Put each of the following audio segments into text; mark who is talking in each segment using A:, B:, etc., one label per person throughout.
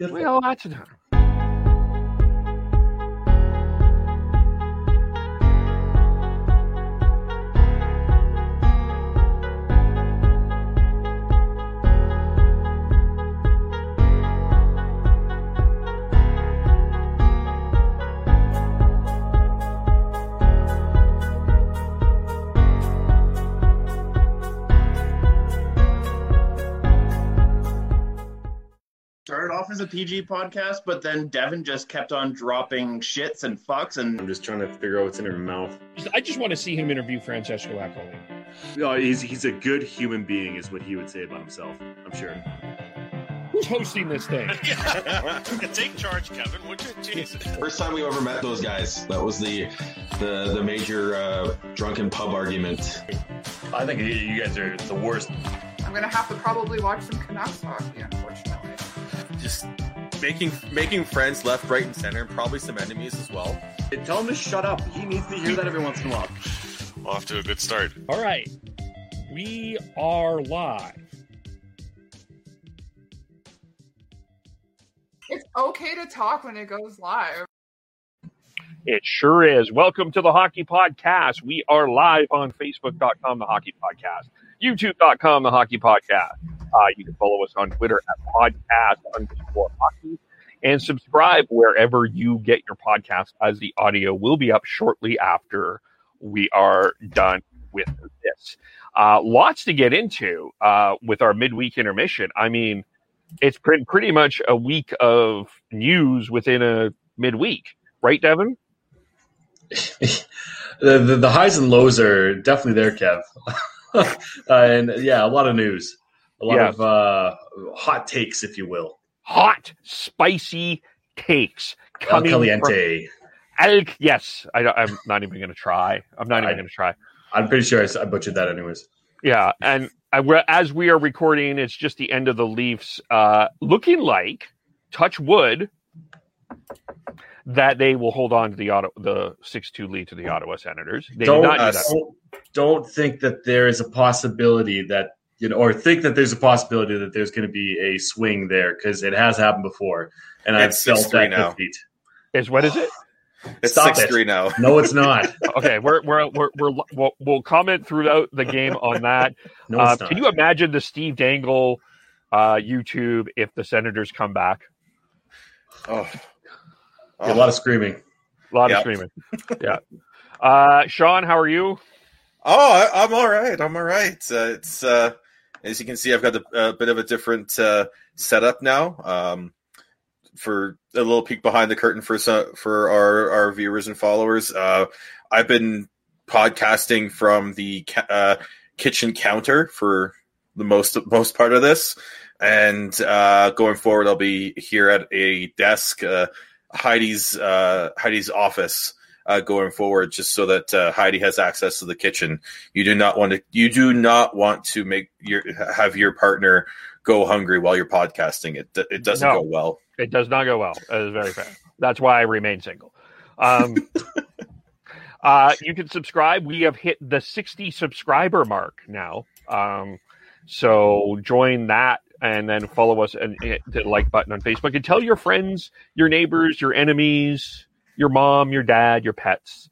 A: Well, that's a time.
B: started off as a PG podcast, but then Devin just kept on dropping shits and fucks and
C: I'm just trying to figure out what's in her mouth.
A: I just want to see him interview Francesco Accoli.
C: No, he's he's a good human being, is what he would say about himself. I'm sure.
A: Who's hosting this thing?
D: Take charge, Kevin. Would you? Jesus.
E: First time we ever met those guys. That was the the the major uh, drunken pub argument.
D: I think you- you guys are the worst.
F: I'm gonna have to probably watch some Canucks hockey, unfortunately.
G: Just making making friends left, right, and center, and probably some enemies as well.
C: Tell him to shut up. He needs to hear that every once in a while.
D: Off to a good start.
A: All right. We are live.
F: It's okay to talk when it goes live.
A: It sure is. Welcome to the Hockey Podcast. We are live on Facebook.com, the Hockey Podcast, YouTube.com, the Hockey Podcast. Uh, you can follow us on Twitter at podcast underscore hockey and subscribe wherever you get your podcast, as the audio will be up shortly after we are done with this. Uh, lots to get into uh, with our midweek intermission. I mean, it's been pretty much a week of news within a midweek, right, Devin?
H: the, the the highs and lows are definitely there, Kev. uh, and yeah, a lot of news, a lot
A: Yeah.
H: of uh, hot takes, if you will.
A: hot, spicy takes
H: El
A: coming from
H: Caliente.
A: El, yes, I, am not even going to try. I'm not even going to try.
H: I'm pretty sure I butchered that, anyways.
A: Yeah, and I, as we are recording, it's just the end of the Leafs. Uh, looking like, touch wood, that they will hold on to the Ottawa, the six-two lead to the Ottawa Senators. They
H: don't,
A: do
G: uh,
H: don't don't think that there is a possibility that you know, or think that there's a possibility that there's going to be a swing there because it has happened before, and I've
G: It's
H: felt that
G: now.
H: defeat.
A: Is what is it?
G: It's
H: Stop
G: six
H: it.
G: three now.
H: No, it's not.
A: Okay, we're we're we're, we're we'll, we'll comment throughout the game on that.
H: No,
A: Uh,
H: it's not.
A: can you imagine the Steve Dangle uh, YouTube if the Senators come back?
G: Oh.
H: a lot of screaming.
A: A lot
G: Yeah.
A: of screaming. yeah. Uh, Sean, how are you?
G: Oh, I, I'm all right. I'm all right. Uh, it's uh, as you can see, I've got a, a bit of a different uh, setup now. Um, for a little peek behind the curtain for some, for our our viewers and followers, uh, I've been podcasting from the ca- uh, kitchen counter for the most most part of this, and uh, going forward, I'll be here at a desk, uh, Heidi's uh, Heidi's office uh, going forward, just so that uh, Heidi has access to the kitchen. You do not want to. You do not want to make your have your partner go hungry while you're podcasting. It it doesn't
A: No.
G: go well.
A: It does not go well. It is very fair. That's why I remain single. Um, uh, you can subscribe. We have hit the 60 subscriber mark now. Um, so join that and then follow us and hit the like button on Facebook and tell your friends, your neighbors, your enemies, your mom, your dad, your pets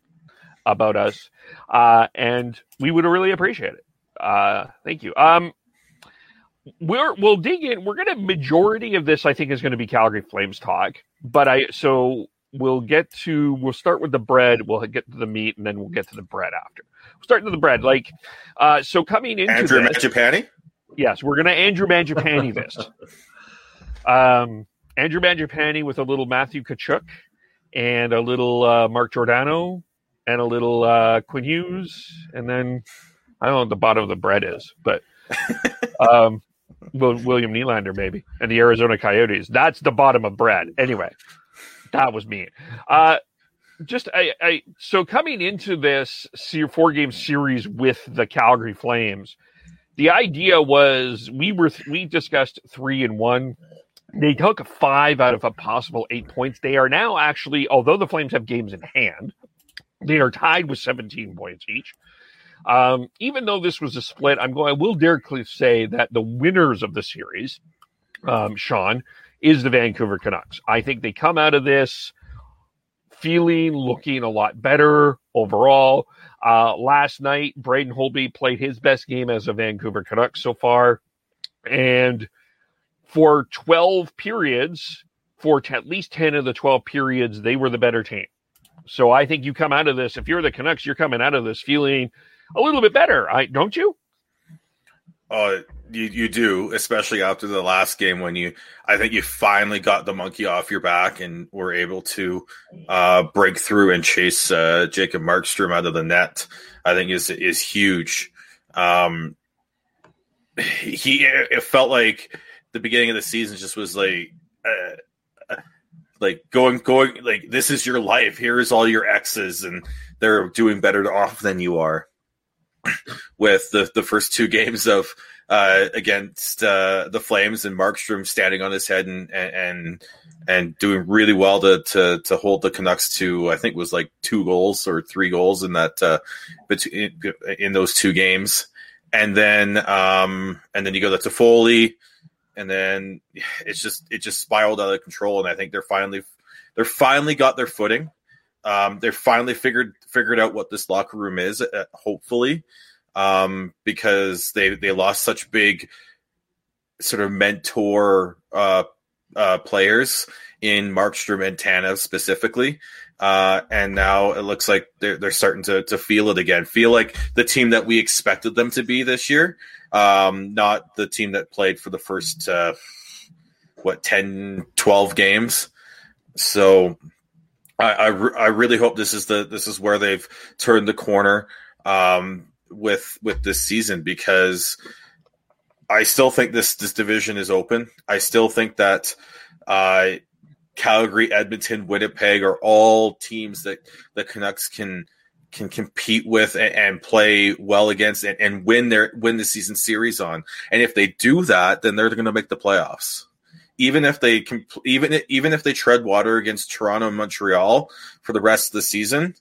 A: about us. Uh, and we would really appreciate it. Uh, thank you. Um, we're we'll dig in. We're gonna majority of this I think is going to be Calgary Flames talk, but I so we'll get to we'll start with the bread. We'll get to the meat, and then we'll get to the bread after. We'll start with the bread. Like uh, so, coming into
G: Andrew
A: this,
G: Mangiapane.
A: yes, we're gonna Andrew Mangiapane this. Um, Andrew Mangiapane with a little Matthew Tkachuk and a little uh, Mark Giordano and a little uh, Quinn Hughes, and then I don't know what the bottom of the bread is, but um, Will, William Nylander, maybe, and the Arizona Coyotes. That's the bottom of bread. Anyway, that was me. Uh, just I, I so coming into this four game series with the Calgary Flames, the idea was we were we discussed three and one. They took five out of a possible eight points. They are now actually, although the Flames have games in hand, they are tied with 17 points each. Um, even though this was a split, I'm going. I will directly say that the winners of the series, um, Sean, is the Vancouver Canucks. I think they come out of this feeling, looking a lot better overall. Uh, last night, Braden Holtby played his best game as a Vancouver Canucks so far, and for 12 periods, for t- at least 10 of the 12 periods, they were the better team. So I think you come out of this. If you're the Canucks, you're coming out of this feeling a little bit better, I don't you?
G: Uh, you you do, especially after the last game when you, I think you finally got the monkey off your back and were able to uh, break through and chase uh, Jacob Markstrom out of the net. I think is is huge. Um, he it felt like the beginning of the season just was like. Uh, like going going like this is your life. Here is all your exes and they're doing better off than you are. With the the first two games of uh, against uh, the Flames and Markstrom standing on his head and and and doing really well to to to hold the Canucks to I think was like two goals or three goals in that uh, between in those two games, and then um and then you go to Foley, and then it's just it just spiraled out of control, and I think they're finally they're finally got their footing. Um, they're finally figured figured out what this locker room is. Uh, hopefully, um, because they they lost such big sort of mentor uh, uh, players in Markstrom and Tanev specifically. Uh, and now it looks like they're, they're starting to, to feel it again. Feel like the team that we expected them to be this year, um, not the team that played for the first, uh, what, 10, 12 games. So I, I, re- I, really hope this is the this is where they've turned the corner um, with with this season because I still think this this division is open. I still think that uh, Calgary, Edmonton, Winnipeg are all teams that the Canucks can can compete with and, and play well against and, and win their win the season series on. And if they do that, then they're going to make the playoffs even if they even even if they tread water against Toronto and Montreal for the rest of the season,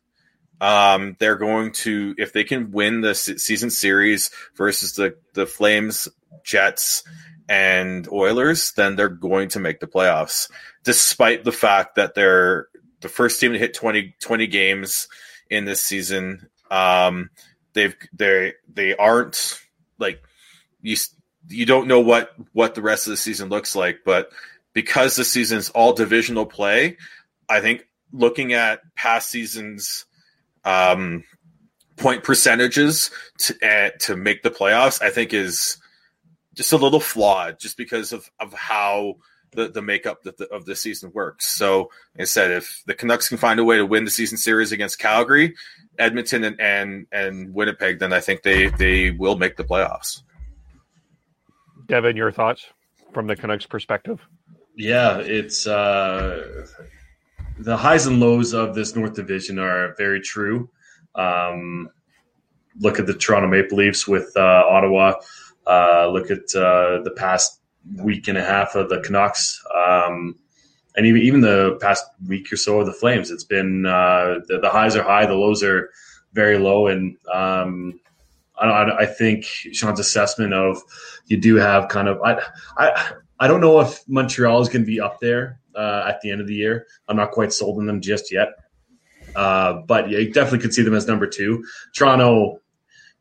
G: um, they're going to if they can win the season series versus the the Flames, Jets, and Oilers, then they're going to make the playoffs, despite the fact that they're the first team to hit 20, 20 games in this season. Um, they've they they aren't like you you don't know what what the rest of the season looks like, but because the season is all divisional play, I think looking at past seasons um, point percentages to uh, to make the playoffs, I think is just a little flawed, just because of of how the, the makeup of the, of the season works. So, instead, if the Canucks can find a way to win the season series against Calgary, Edmonton, and and, and Winnipeg, then I think they they will make the playoffs.
A: Devin, your thoughts from the Canucks perspective?
H: Yeah, it's uh, the highs and lows of this North Division are very true. Um, look at the Toronto Maple Leafs with uh, Ottawa. Uh, look at uh, the past week and a half of the Canucks, um, and even even the past week or so of the Flames. It's been uh, the, the, highs are high, the lows are very low, and um, I, I think Sean's assessment of you do have kind of I I I don't know if Montreal is going to be up there uh, at the end of the year. I'm not quite sold on them just yet, uh, but yeah, you definitely could see them as number two. Toronto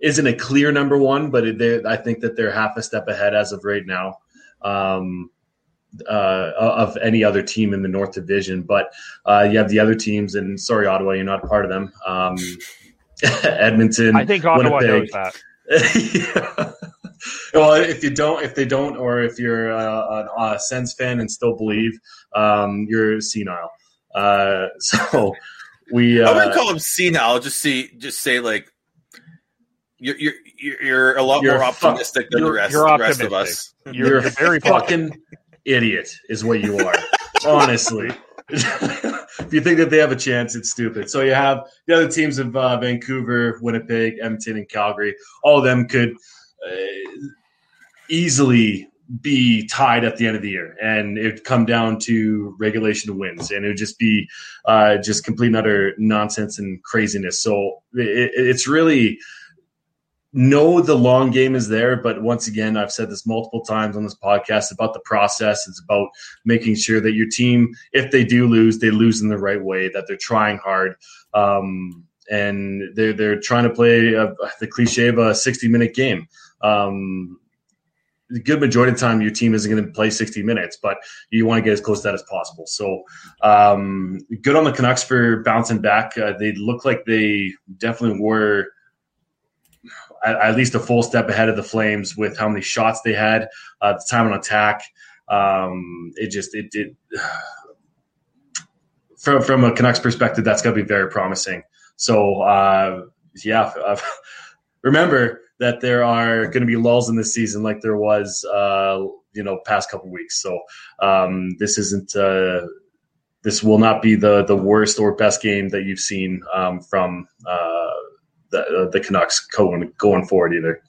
H: isn't a clear number one, but they, I think that they're half a step ahead as of right now. Um, uh, of any other team in the North Division. But uh, you have the other teams, and sorry, Ottawa, you're not a part of them. Um, Edmonton.
A: I think Ottawa Winnipeg. knows
H: that. yeah. Well, if you don't, if they don't, or if you're a, a, a Sens fan and still believe, um, you're senile. Uh, so we. Uh,
G: I wouldn't call him senile. Just see, just say like You're you're you're, you're a lot
H: You're
G: more
H: fuck-
G: optimistic than the
A: you're-
G: rest,
A: you're
G: the rest of us.
A: You're,
H: You're
A: you're
H: a
A: very
H: fucking idiot, is what you are. Honestly, if you think that they have a chance, it's stupid. So you have the other teams of uh, Vancouver, Winnipeg, Edmonton, and Calgary. All of them could uh, easily be tied at the end of the year, and it'd come down to regulation wins, and it would just be uh, just complete and utter nonsense and craziness. So it, it's really know the long game is there, but once again, I've said this multiple times on this podcast about the process. It's about making sure that your team, if they do lose, they lose in the right way, that they're trying hard. Um, and they're, they're trying to play a, the cliche of a 60 minute game. Um, the good majority of the time, your team isn't going to play 60 minutes, but you want to get as close to that as possible. So, um, good on the Canucks for bouncing back. Uh, they look like they definitely were at, at least a full step ahead of the Flames with how many shots they had, uh, the time on attack. Um, it just it, it from from a Canucks perspective, that's going to be very promising. So uh, yeah, uh, remember that there are going to be lulls in this season, like there was uh, you know past couple weeks. So um, this isn't. Uh, this will not be the the worst or best game that you've seen um, from uh, the the Canucks going going forward either.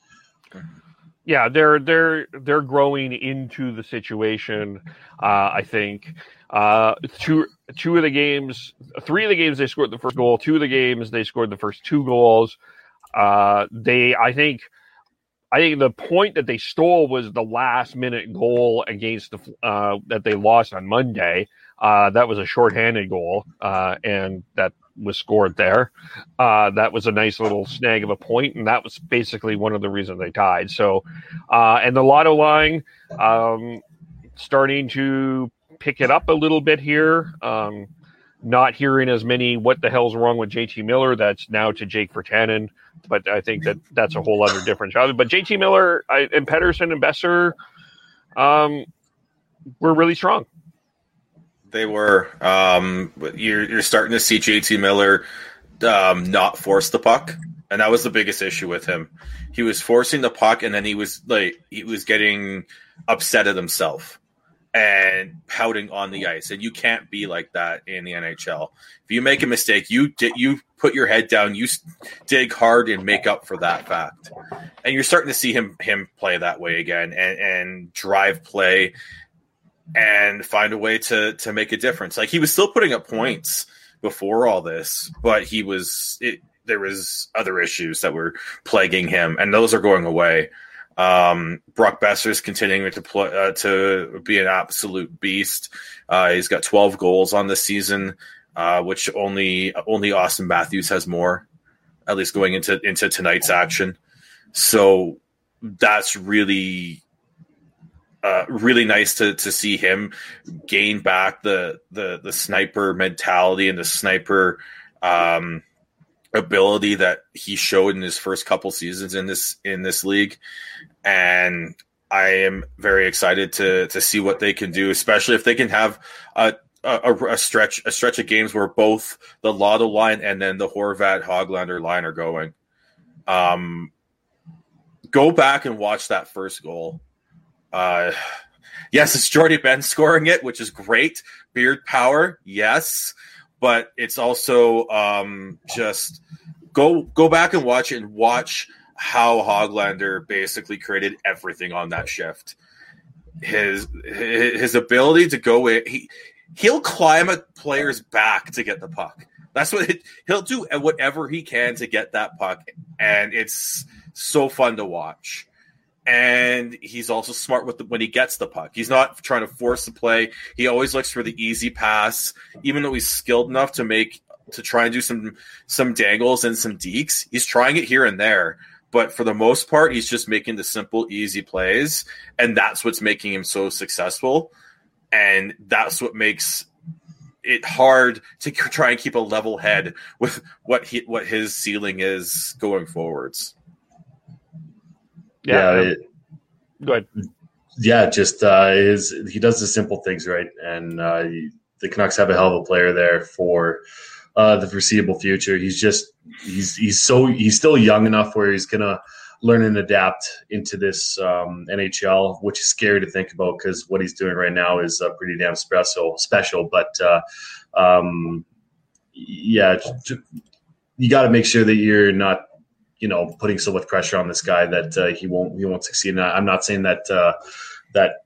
A: yeah, they're they're they're growing into the situation. Uh, I think uh, two two of the games, three of the games they scored the first goal. Two of the games they scored the first two goals. Uh, they, I think, I think the point that they stole was the last minute goal against the uh, that they lost on Monday. Uh, that was a shorthanded goal, uh, and that was scored there. Uh, that was a nice little snag of a point, and that was basically one of the reasons they tied. So, uh, and the lotto line um, starting to pick it up a little bit here. Um, not hearing as many "What the hell's wrong with JT Miller?" That's now to Jake Virtanen, but I think that that's a whole other different job. But JT Miller I, and Pettersson and Boeser, um, were really strong.
G: They were. Um, you're you're starting to see JT Miller um, not force the puck, and that was the biggest issue with him. He was forcing the puck, and then he was like he was getting upset at himself and pouting on the ice. And you can't be like that in the NHL. If you make a mistake, you di- you put your head down, you dig hard, and make up for that fact. And you're starting to see him him play that way again, and and drive play and find a way to to make a difference. Like he was still putting up points before all this, but he was it, there was other issues that were plaguing him, and those are going away. Um, Brock Boeser's continuing to play uh, to be an absolute beast. Uh, he's got 12 goals on this season, uh, which only only Auston Matthews has more, at least going into into tonight's action. So that's really uh, really nice to to see him gain back the the the sniper mentality and the sniper um, ability that he showed in his first couple seasons in this in this league, and I am very excited to to see what they can do, especially if they can have a. A, a stretch, a stretch of games where both the Lotto line and then the Horvat Hoglander line are going. Um, go back and watch that first goal. Uh, yes, it's Jordie Benn scoring it, which is great. Beard power, yes, but it's also um, just go go back and watch and watch how Hoglander basically created everything on that shift. His his ability to go in, he he'll climb a player's back to get the puck. That's what it, he'll do. Whatever he can to get that puck, and it's so fun to watch and he's also smart with the, when he gets the puck. He's not trying to force the play. He always looks for the easy pass, even though he's skilled enough to make to try and do some some dangles and some deeks. He's trying it here and there, but for the most part, he's just making the simple, easy plays, and that's what's making him so successful. And that's what makes it hard to try and keep a level head with what he what his ceiling is going forwards.
H: Yeah,
A: Yeah,
H: it,
A: Go ahead.
H: yeah, just uh, is he does the simple things right, and uh, the Canucks have a hell of a player there for uh, the foreseeable future. He's just he's he's so he's still young enough where he's gonna learn and adapt into this um, NHL, which is scary to think about because what he's doing right now is uh, pretty damn special. Special, but uh, um, yeah, you got to make sure that you're not you know putting so much pressure on this guy that uh, he won't he won't succeed. And I'm not saying that uh, that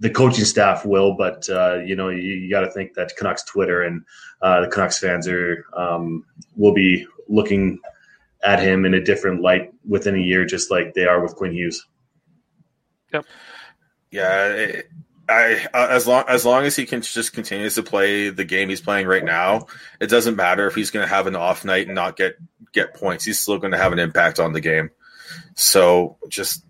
H: the coaching staff will, but uh, you know you, you got to think that Canucks Twitter and uh, the Canucks fans are um, will be looking at him in a different light within a year, just like they are with Quinn Hughes.
A: Yep.
G: Yeah, I uh, as long as long as he can just continues to play the game he's playing right now, it doesn't matter if he's going to have an off night and not get get points. He's still going to have an impact on the game. So just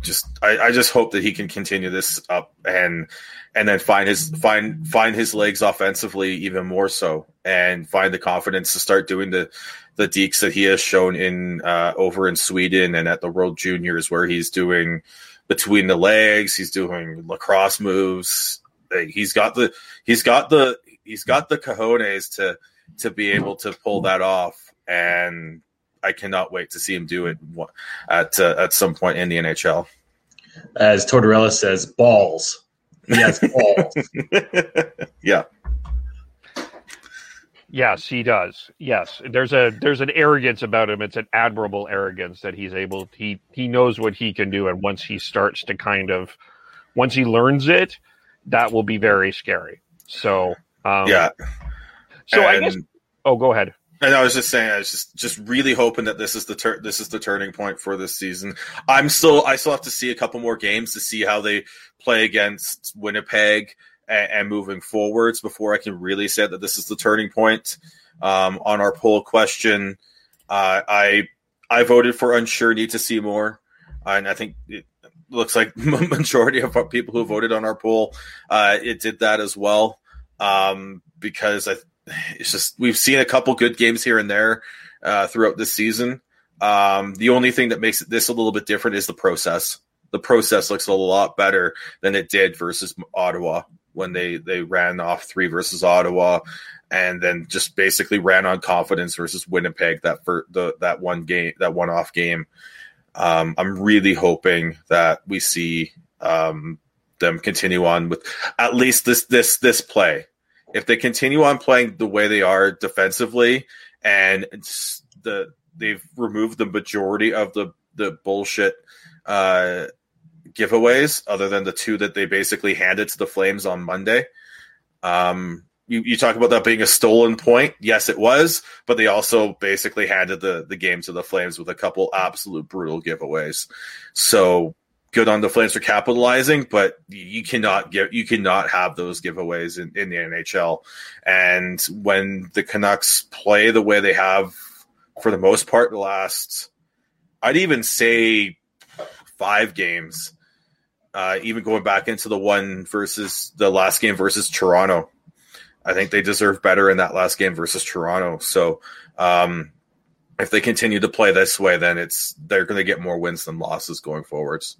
G: just I, I just hope that he can continue this up and and then find his find find his legs offensively even more so and find the confidence to start doing the the deeks that he has shown in uh, over in Sweden and at the World Juniors where he's doing between the legs, he's doing lacrosse moves. He's got the he's got the he's got the cojones to to be able to pull that off, and I cannot wait to see him do it at uh, at some point in the NHL.
H: As Tortorella says, balls. He has balls.
G: yeah.
A: Yes, he does. Yes, there's a there's an arrogance about him. It's an admirable arrogance that he's able. He he knows what he can do, and once he starts to kind of, once he learns it, that will be very scary. So um,
G: yeah.
A: So and, I guess. Oh, go ahead.
G: And I was just saying, I was just just really hoping that this is the tur- this is the turning point for this season. I'm still I still have to see a couple more games to see how they play against Winnipeg and, and, moving forwards before I can really say that this is the turning point. Um, on our poll question, uh, I I voted for unsure, need to see more, and I think it looks like majority of people who voted on our poll uh, it did that as well um, because I, it's just we've seen a couple good games here and there uh, throughout this season. Um, the only thing that makes this a little bit different is the process. The process looks a lot better than it did versus Ottawa when they they ran off three versus Ottawa, and then just basically ran on confidence versus Winnipeg that for the that one game that one off game. Um, I'm really hoping that we see um, them continue on with at least this this this play. If they continue on playing the way they are defensively, and the they've removed the majority of the the bullshit uh, giveaways other than the two that they basically handed to the Flames on Monday. Um, you, you talk about that being a stolen point. Yes, it was, but they also basically handed the, the game to the Flames with a couple absolute brutal giveaways. So good on the Flames for capitalizing, but you cannot get you cannot have those giveaways in, in the NHL. And when the Canucks play the way they have for the most part the last I'd even say five games, uh, even going back into the one versus the last game versus Toronto. I think they deserve better in that last game versus Toronto. So um, if they continue to play this way, then it's they're going to get more wins than losses going forwards.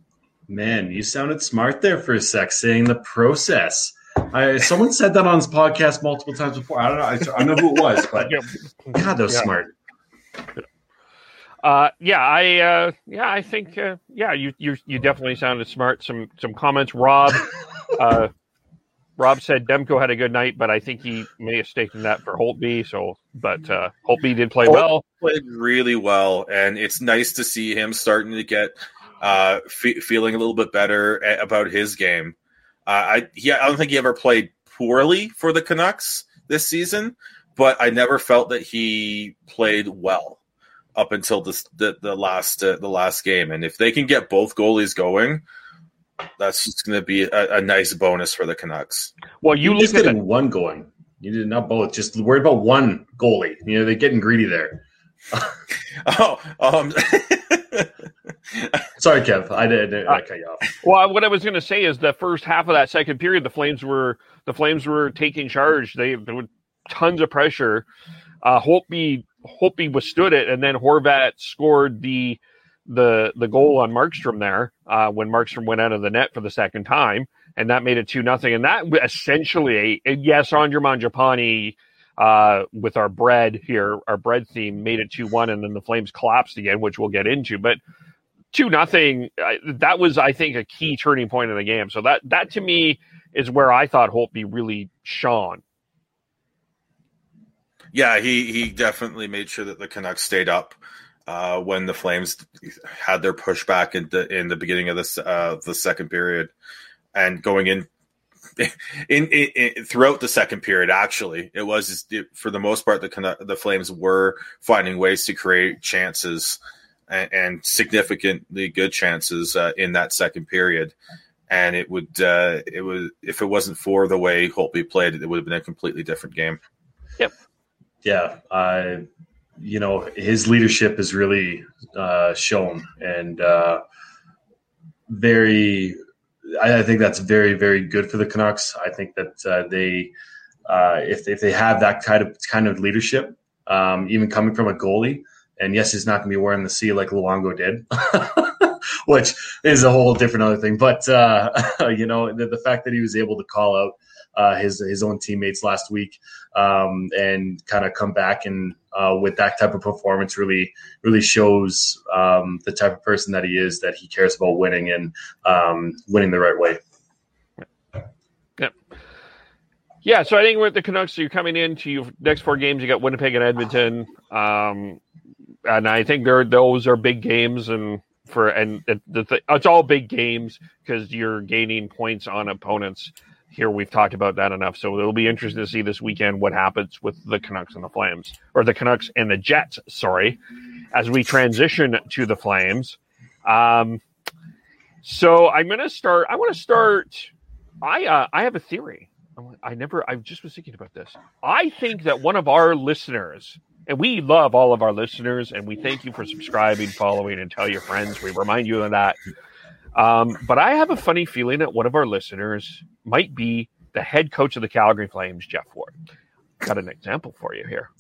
H: Man, you sounded smart there for a sec, saying the process. I, someone said that on this podcast multiple times before. I don't know. I, I don't know who it was, but God, that was yeah. smart.
A: Uh, yeah, I uh, yeah, I think uh, yeah, you you you definitely sounded smart. Some some comments, Rob. uh, Rob said Demko had a good night, but I think he may have staken that for Holtby. So, but uh, Holtby did play well.
G: Played really well, and it's nice to see him starting to get uh, fe- feeling a little bit better about his game. Uh, I he, I don't think he ever played poorly for the Canucks this season, but I never felt that he played well up until this, the the last uh, the last game. And if they can get both goalies going, that's just going to be a, a, nice bonus for the Canucks.
A: Well, you
H: look just getting the- one going. You did not both. Just worried about one goalie. You know they're getting greedy there.
G: oh, um.
H: Sorry, Kev. I did. I cut you off.
A: Well, what I was going to say is the first half of that second period, the Flames were the Flames were taking charge. They there were tons of pressure. Uh, Holtby Holtby withstood it, and then Horvat scored the the the goal on Markstrom there uh, when Markstrom went out of the net for the second time, and that made it two nothing. And that essentially, yes, Andre Mangiapane uh, with our bread here, our bread theme made it two one, and then the Flames collapsed again, which we'll get into. But two nothing, that was I think a key turning point in the game. So that that to me is where I thought Holtby really shone.
G: Yeah, he he definitely made sure that the Canucks stayed up uh, when the Flames had their pushback in the in the beginning of this uh, the second period, and going in in, in, in, throughout the second period. Actually, it was it, for the most part the the Flames were finding ways to create chances and, and significantly good chances uh, in that second period. And it would uh, it was if it wasn't for the way Holtby played, it would have been a completely different game.
A: Yep.
H: Yeah, I you know his leadership is really uh, shown and uh, very. I, I, think that's very very good for the Canucks. I think that uh, they uh, if if they have that kind of kind of leadership, um, even coming from a goalie, and yes, he's not going to be wearing the C like Luongo did. which is a whole different other thing. But uh, you know, the, the, fact that he was able to call out uh, his his own teammates last week um, and kind of come back and uh, with that type of performance really really shows um, the type of person that he is that he cares about winning and um, winning the right way.
A: Yeah. Yeah, so I think with the Canucks, you're coming into your next four games. You got Winnipeg and Edmonton, um, and I think they're those are big games, and for and it's all big games because you're gaining points on opponents here we've talked about that enough. So it'll be interesting to see this weekend what happens with the Canucks and the Flames, or the Canucks and the Jets. Sorry, as we transition to the Flames. Um, so I'm going to start. I want to start. I uh, I have a theory. I never. I just was thinking about this. I think that one of our listeners, and we love all of our listeners, and we thank you for subscribing, following, and tell your friends. We remind you of that. Um, but I have a funny feeling that one of our listeners might be the head coach of the Calgary Flames, Geoff Ward. Got an example for you here.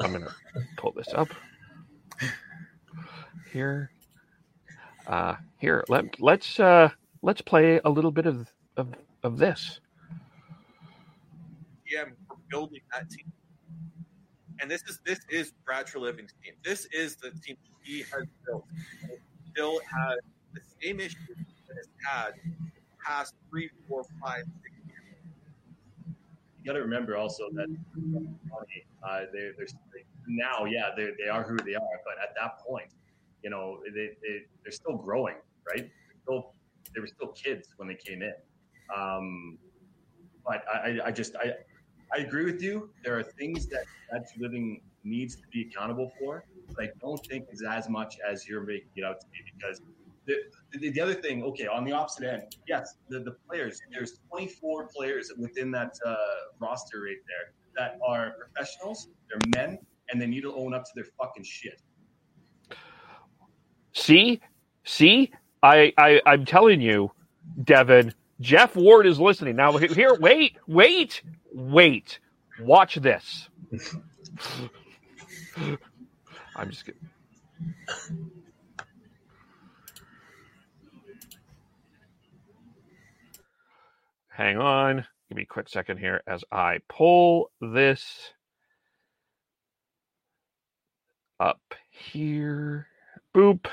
A: I'm going to pull this up here. Uh, here, let let's uh, let's play a little bit of of, of this.
G: Yeah, building that team, and this is this is Brad Treliving's team. This is the team he has built still has the same issues that it's had past three, four, five, six years.
H: You got to remember also that uh, they, they're now, yeah, they they are who they are, but at that point, you know, they, they they're still growing, right? They're still, they were still kids when they came in. Um, but I, I just I I agree with you. There are things that Treliving needs to be accountable for, I don't think is as much as you're making it out to be because the, the, the, other thing, okay, on the opposite end, yes, the, the players, there's 24 players within that uh, roster right there that are professionals, they're men, and they need to own up to their fucking shit.
A: See, see, I, I I'm telling you, Devin, Geoff Ward is listening. Now here, wait, wait, wait. Watch this. I'm just kidding. Hang on. Give me a quick second here as I pull this up here. Boop.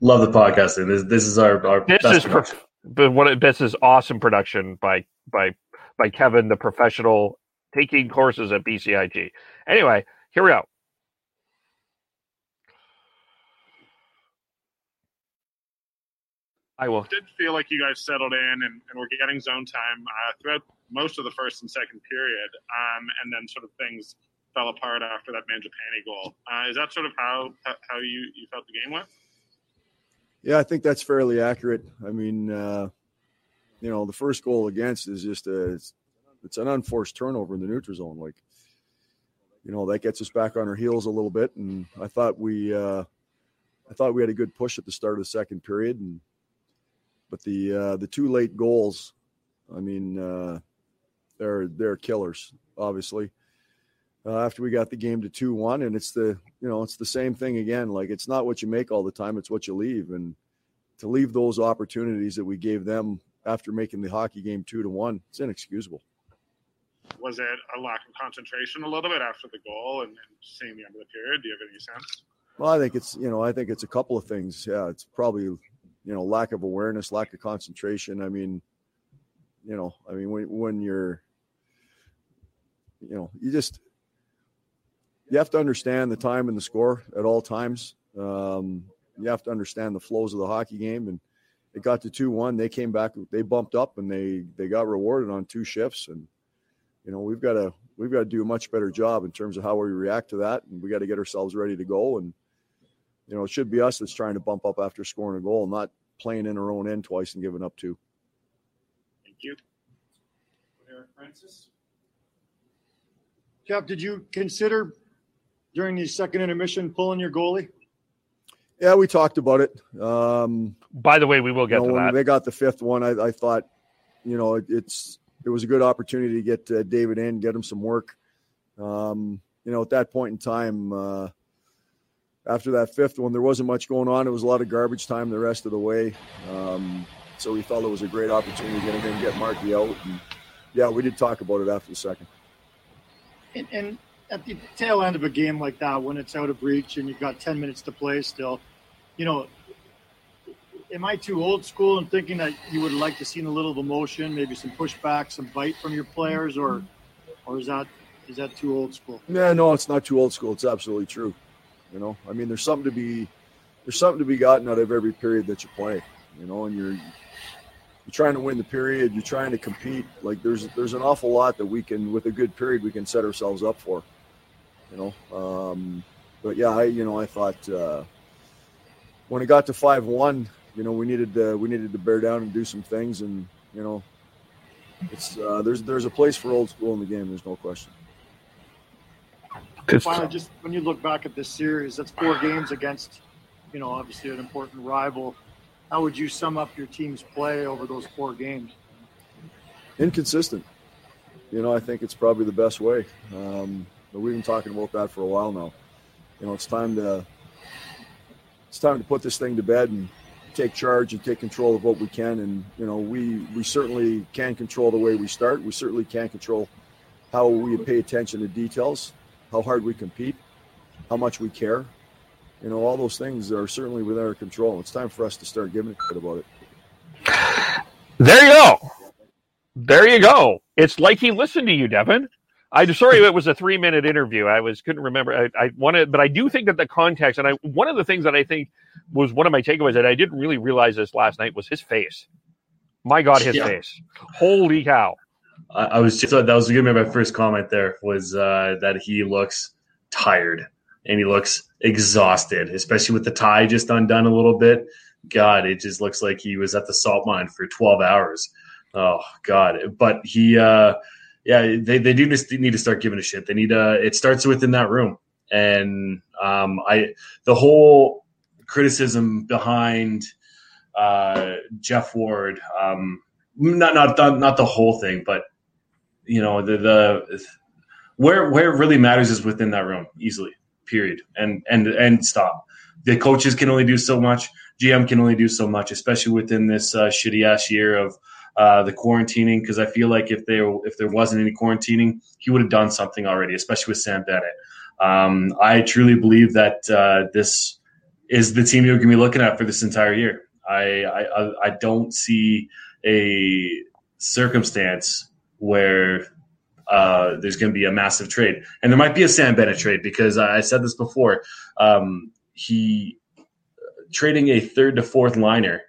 H: Love the podcasting. This this is our our
A: this is per- but what this is awesome production by by by Kevin, the professional taking courses at BCIG. Anyway, here we go. I will.
I: It did feel like you guys settled in and, and were getting zone time uh, throughout most of the first and second period, um, and then sort of things fell apart after that Mangiapane goal. Uh, is that sort of how how you, you felt the game went?
J: Yeah, I think that's fairly accurate. I mean, uh, you know, the first goal against is just a it's, it's an unforced turnover in the neutral zone. Like, you know, that gets us back on our heels a little bit, and I thought we uh, I thought we had a good push at the start of the second period, and but the uh, the two late goals, I mean, uh, they're they're killers. Obviously, uh, after we got the game to two one, and it's the you know it's the same thing again. Like it's not what you make all the time; it's what you leave. And to leave those opportunities that we gave them after making the hockey game two to one, it's inexcusable.
I: was it a lack of concentration a little bit after the goal and, and seeing the end of the period? Do you have any sense?
J: Well, I think it's you know I think it's a couple of things. Yeah, it's probably you know lack of awareness, lack of concentration. I mean, you know, I mean when when you're you know you just you have to understand the time and the score at all times. Um, you have to understand the flows of the hockey game, and it got to two one. They came back, they bumped up, and they they got rewarded on two shifts. And you know we've got to we've got to do a much better job in terms of how we react to that, and we got to get ourselves ready to go. And you know it should be us that's trying to bump up after scoring a goal, not playing in our own end twice and giving up two.
I: Thank you.
K: Eric Francis. Geoff, did you consider during the second intermission pulling your goalie?
J: Yeah, we talked about it. Um,
A: By the way, we will get
J: you know,
A: to
J: when
A: that.
J: they got the fifth one, I, I thought, you know, it, it's it was a good opportunity to get uh, David in, get him some work. Um, you know, at that point in time, uh, after that fifth one, there wasn't much going on. It was a lot of garbage time the rest of the way. Um, so we felt it was a great opportunity to get him in, get Marky out. And yeah, we did talk about it after the second.
K: And, and at the tail end of a game like that, when it's out of reach and you've got 10 minutes to play still, you know, am I too old school in thinking that you would like to see a little of emotion, maybe some pushback, some bite from your players, or or is that is that too old school?
J: Yeah, no, it's not too old school. It's absolutely true. You know, I mean, there's something to be there's something to be gotten out of every period that you play. You know, and you're you're trying to win the period. You're trying to compete. Like there's there's an awful lot that we can with a good period we can set ourselves up for. You know, um, but yeah, I you know I thought uh, when it got to five one, you know we needed to, we needed to bear down and do some things, and you know, it's uh, there's there's a place for old school in the game. There's no question.
K: Finally, just when you look back at this series, that's four games against, you know, obviously an important rival. How would you sum up your team's play over those four games?
J: inconsistent. You know, I think it's probably the best way. Um, but we've been talking about that for a while now. You know, it's time to it's time to put this thing to bed and take charge and take control of what we can. And you know, we we certainly can control the way we start. We certainly can control how we pay attention to details, how hard we compete, how much we care. You know, all those things are certainly within our control. It's time for us to start giving a shit about it.
A: There you go. There you go. It's like he listened to you, Devin. I'm sorry it was a three minute interview. I was couldn't remember. I, I wanted, but I do think that the context and I one of the things that I think was one of my takeaways that I didn't really realize this last night was his face. My God, his
H: Yeah.
A: face! Holy cow!
H: I, I was just that was gonna be my first comment. There was uh, that he looks tired and he looks exhausted, especially with the tie just undone a little bit. God, it just looks like he was at the salt mine for twelve hours. Oh God! But he, uh, yeah, they they do need to start giving a shit. They need uh It starts within that room, and um, I the whole criticism behind uh, Geoff Ward. Um, not not not the whole thing, but you know the the where where it really matters is within that room easily. Period. And and and stop. The coaches can only do so much. GM can only do so much, especially within this uh, shitty ass year of uh, the quarantining. Because I feel like if there if there wasn't any quarantining, he would have done something already, especially with Sam Bennett. Um, I truly believe that uh, this is the team you're going to be looking at for this entire year. I, I I don't see a circumstance where uh, there's going to be a massive trade, and there might be a Sam Bennett trade because I said this before. Um, he trading a third to fourth liner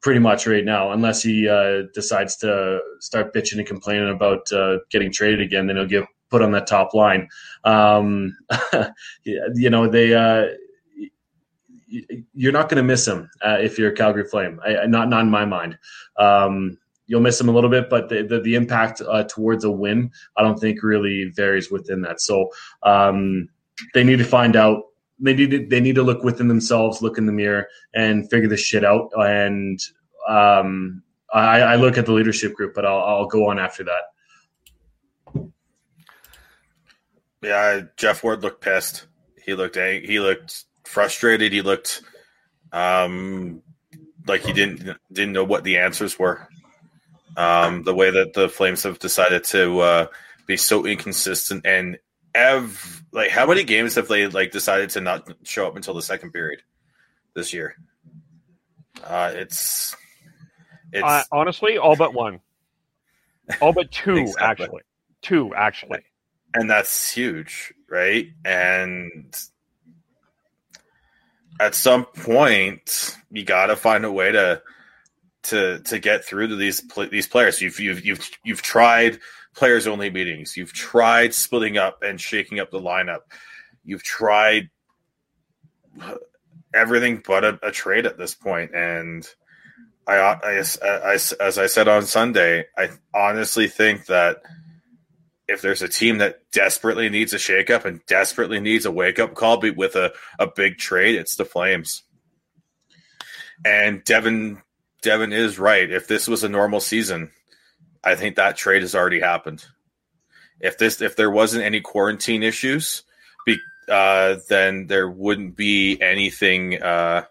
H: pretty much right now, unless he uh, decides to start bitching and complaining about uh, getting traded again, then he'll get put on that top line. Um, you know they. Uh, you're not going to miss him uh, if you're a Calgary Flame. I, not not in my mind. Um, you'll miss him a little bit, but the the, the impact uh, towards a win, I don't think really varies within that. So um, they need to find out. They need to, they need to look within themselves, look in the mirror, and figure this shit out. And um, I, I look at the leadership group, but I'll, I'll go on after that.
G: Yeah, Geoff Ward looked pissed. He looked ang- he looked frustrated. He looked um like he didn't didn't know what the answers were. Um, the way that the Flames have decided to uh, be so inconsistent and ev like how many games have they like decided to not show up until the second period this year? Uh, it's it's
A: Uh, honestly, all but one. All but two,
G: Exactly.
A: actually. Two, actually.
G: and that's huge, right? And at some point, you got to find a way to to to get through to these these players. You've you've you've you've tried players only meetings. You've tried splitting up and shaking up the lineup. You've tried everything but a, a trade at this point, and. I, I, I, as I said on Sunday, I honestly think that if there's a team that desperately needs a shakeup and desperately needs a wake up call be- with a, a big trade, it's the Flames. And Devin Devin is right. If this was a normal season, I think that trade has already happened. If this if there wasn't any quarantine issues, be, uh, then there wouldn't be anything. Uh,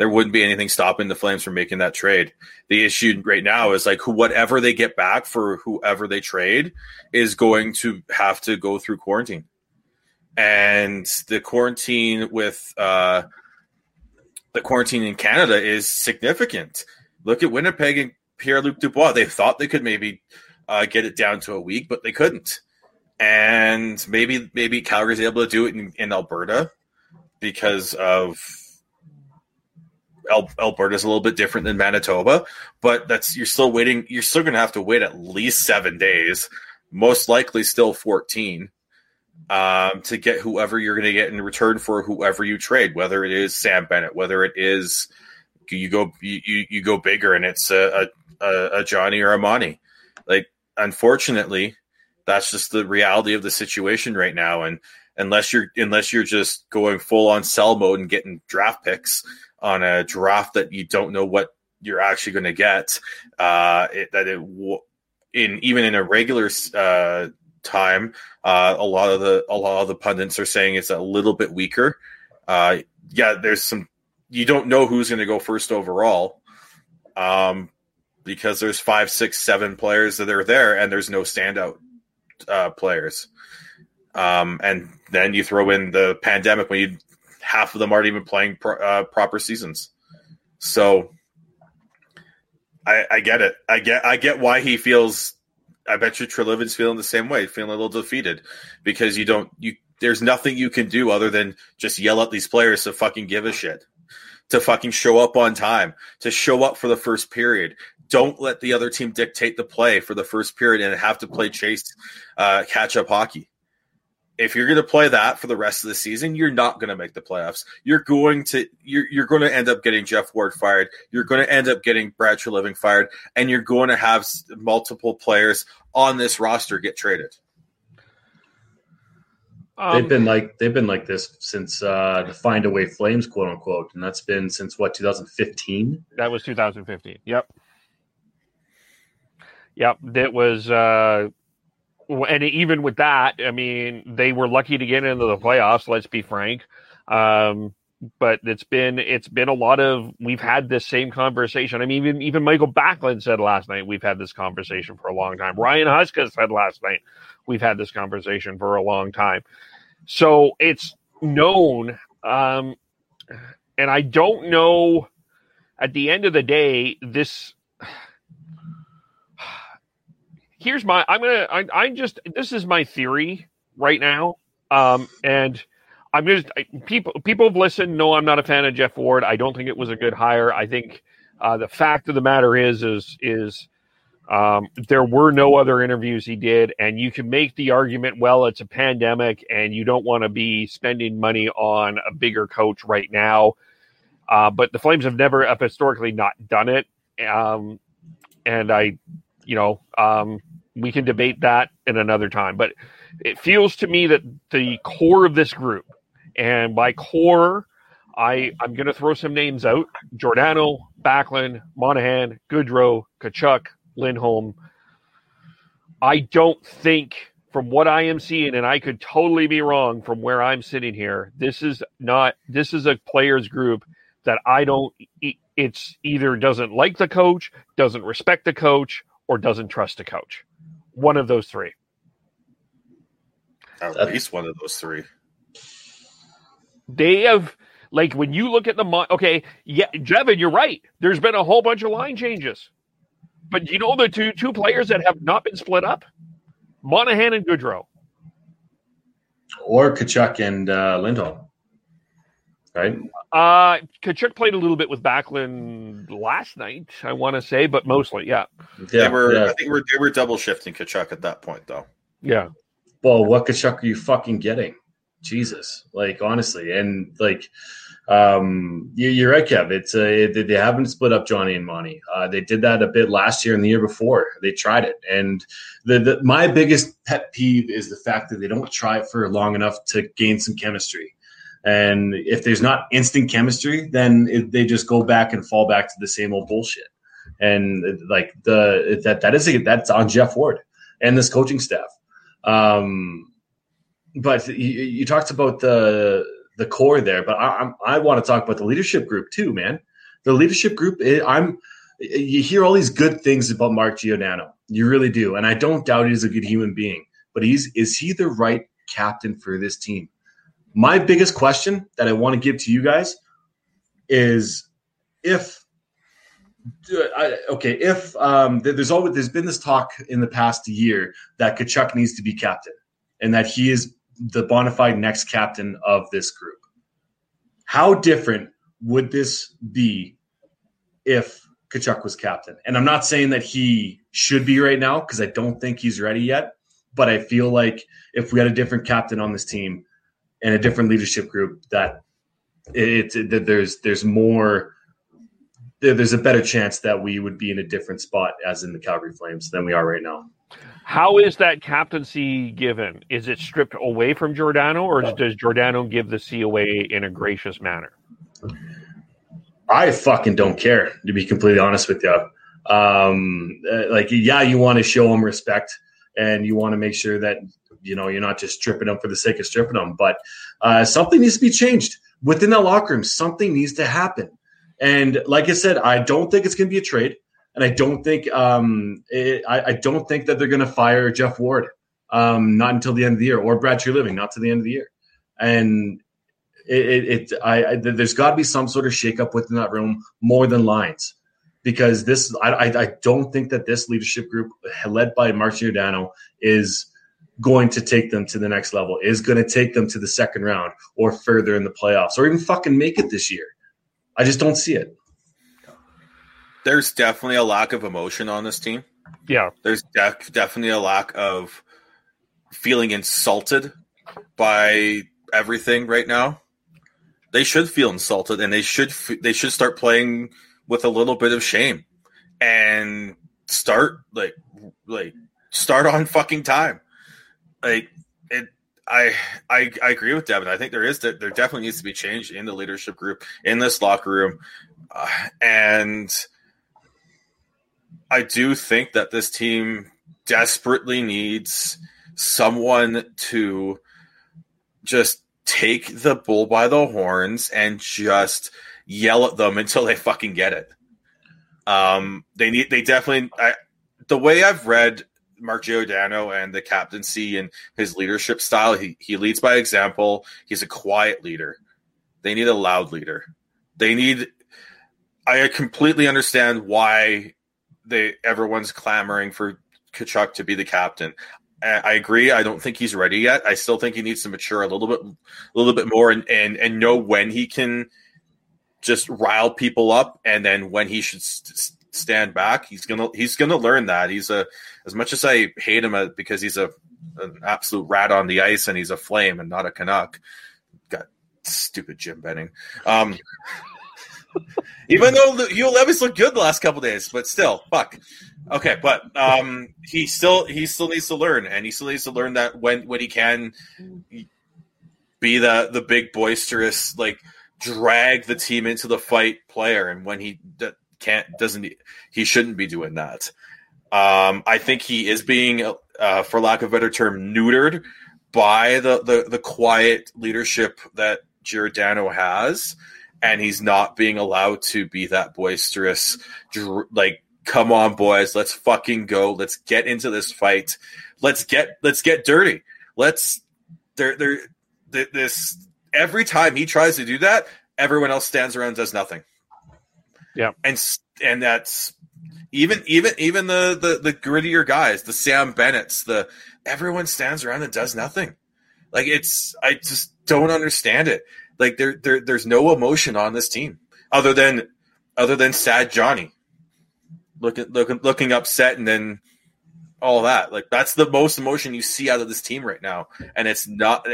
G: there wouldn't be anything stopping the Flames from making that trade. The issue right now is like whatever they get back for whoever they trade is going to have to go through quarantine. And the quarantine with uh, the quarantine in Canada is significant. Look at Winnipeg and Pierre Luc Dubois. They thought they could maybe uh, get it down to a week, but they couldn't. And maybe maybe Calgary's able to do it in, in Alberta because of Alberta's a little bit different than Manitoba, but that's you're still waiting. You're still going to have to wait at least seven days, most likely still fourteen, um, to get whoever you're going to get in return for whoever you trade. Whether it is Sam Bennett, whether it is you go you, you, go bigger and it's a, a a Johnny or a Monty. Like unfortunately, that's just the reality of the situation right now. And unless you're unless you're just going full on sell mode and getting draft picks on a draft that you don't know what you're actually going to get, uh, it, that it w- in even in a regular uh, time, uh, a lot of the a lot of the pundits are saying it's a little bit weaker. Uh, yeah, there's some you don't know who's going to go first overall, um, because there's five, six, seven players that are there, and there's no standout uh, players. Um, and then you throw in the pandemic when you half of them aren't even playing pro- uh, proper seasons. So I, I get it. I get I get why he feels. I bet you Treliving's feeling the same way, feeling a little defeated because you don't you. There's nothing you can do other than just yell at these players to fucking give a shit, to fucking show up on time, to show up for the first period. Don't let the other team dictate the play for the first period and have to play chase uh, catch up hockey if you're going to play that for the rest of the season, you're not going to make the playoffs. You're going to you're you're going to end up getting Geoff Ward fired. You're going to end up getting Brad Treliving fired, and you're going to have multiple players on this roster get traded.
A: Um,
H: they've been like they've been like this since uh, the Find Away Flames, quote unquote, and that's been since what 2015.
A: That was 2015. Yep. Yep. That was, uh, and even with that, I mean, they were lucky to get into the playoffs. Let's be frank. Um, but it's been it's been a lot of we've had this same conversation. I mean, even even Michael Backlund said last night we've had this conversation for a long time. Ryan Huska said last night we've had this conversation for a long time. So it's known, um, and I don't know. At the end of the day, this here's my i'm gonna I, I just this is my theory right now. Um and i'm gonna I, people people have listened. No, i'm not a fan of Geoff Ward. I don't think it was a good hire. I think uh, the fact of the matter is is is um, there were no other interviews he did. And you can make the argument well it's a pandemic and you don't want to be spending money on a bigger coach right now. Uh, but the flames have never have historically not done it. Um, and i you know, um, we can debate that in another time. But it feels to me that the core of this group, and by core, I I'm going to throw some names out: Giordano, Backlund, Monahan, Gaudreau, Tkachuk, Lindholm. I don't think, from what I am seeing, and I could totally be wrong from where I'm sitting here. This is not. This is a players group that I don't. It's either doesn't like the coach, doesn't respect the coach, or doesn't trust a coach. One of those three.
G: At
H: That-
G: least one of those three.
A: They have like when you look at the mon- okay, yeah, Devin, you're right. There's been a whole bunch of line changes, but you know the two two players that have not been split up, Monahan and Gaudreau.
H: Or Tkachuk and uh, Lindholm. Right?
A: Uh, Tkachuk played a little bit with Backlund last night, I want to say, but mostly, yeah,
G: they
H: Yeah,
G: were.
H: yeah.
G: I think we're, they were double shifting Tkachuk at that point, though.
A: yeah.
H: Well, what Tkachuk are you fucking getting? Jesus, like honestly, and like, um, you, you're right, Kev. It's uh, they, they haven't split up Johnny and Monty. Uh, they did that a bit last year and the year before. They tried it, and the, the my biggest pet peeve is the fact that they don't try it for long enough to gain some chemistry. And if there's not instant chemistry, then it, they just go back and fall back to the same old bullshit. And like the that that is a, that's on Geoff Ward and this coaching staff. Um, but you, you talked about the the core there, but I, I'm, I want to talk about the leadership group too, man. The leadership group, I'm. You hear all these good things about Mark Giordano, you really do, and I don't doubt he's a good human being. But he's is he the right captain for this team? My biggest question that I want to give to you guys is if I, okay, if um, there's always there's been this talk in the past year that Tkachuk needs to be captain and that he is the bona fide next captain of this group. How different would this be if Tkachuk was captain? And I'm not saying that he should be right now because I don't think he's ready yet. But I feel like if we had a different captain on this team and a different leadership group, that it's it, that there's there's more there- there's a better chance that we would be in a different spot as in the Calgary Flames than we are right now.
A: How is that captaincy given? Is it stripped away from Giordano, or does Giordano give the C away in a gracious manner?
H: I fucking don't care to be completely honest with you. Um, uh, like, yeah, you want to show them respect and you want to make sure that you know you're not just stripping them for the sake of stripping them, but uh, something needs to be changed within that locker room. Something needs to happen. And like I said, I don't think it's going to be a trade, and I don't think um, it, I, I don't think that they're going to fire Geoff Ward, um, not until the end of the year, or Brad Treliving, not to the end of the year. And it, it, it I, I there's got to be some sort of shakeup within that room more than lines because this I, I, don't think that this leadership group led by Mark Giordano is going to take them to the next level is going to take them to the second round or further in the playoffs or even fucking make it this year I just don't see it
G: There's definitely a lack of emotion on this team.
A: Yeah.
G: There's def- definitely a lack of feeling insulted by everything right now. They should feel insulted, and they should f- they should start playing with a little bit of shame, and start like like start on fucking time. Like it, I I I agree with Devin. I think there is that there definitely needs to be change in the leadership group in this locker room, uh, and I do think that this team desperately needs someone to just take the bull by the horns and just yell at them until they fucking get it. Um, they need, they definitely, I, the way I've read Mark Giordano and the captaincy and his leadership style, he, he leads by example. He's a quiet leader. They need a loud leader. They need, I completely understand why they everyone's clamoring for Tkachuk to be the captain. I agree. I don't think he's ready yet. I still think he needs to mature a little bit, a little bit more, and and and know when he can just rile people up, and then when he should st- stand back. He's gonna he's gonna learn that. He's a as much as I hate him uh, because he's a an absolute rat on the ice and he's a flame and not a Canuck. Got stupid Jim Benning. Um, even though Hugh Levis looked good the last couple days, but still, fuck. Okay, but um, he still he still needs to learn, and he still needs to learn that when when he can be the the big boisterous like drag the team into the fight player, and when he d- can't doesn't he shouldn't be doing that. Um, I think he is being, uh, for lack of a better term, neutered by the the, the quiet leadership that Giordano has and he's not being allowed to be that boisterous like come on boys let's fucking go let's get into this fight let's get let's get dirty let's They're they're this every time he tries to do that, everyone else stands around does nothing.
A: Yeah,
G: and and that's even even even the the the grittier guys, the Sam Bennett's, the everyone stands around and does nothing. Like it's I just don't understand it. Like there there there's no emotion on this team other than other than sad Johnny looking looking looking upset and then all that. Like that's the most emotion you see out of this team right now, and it's not.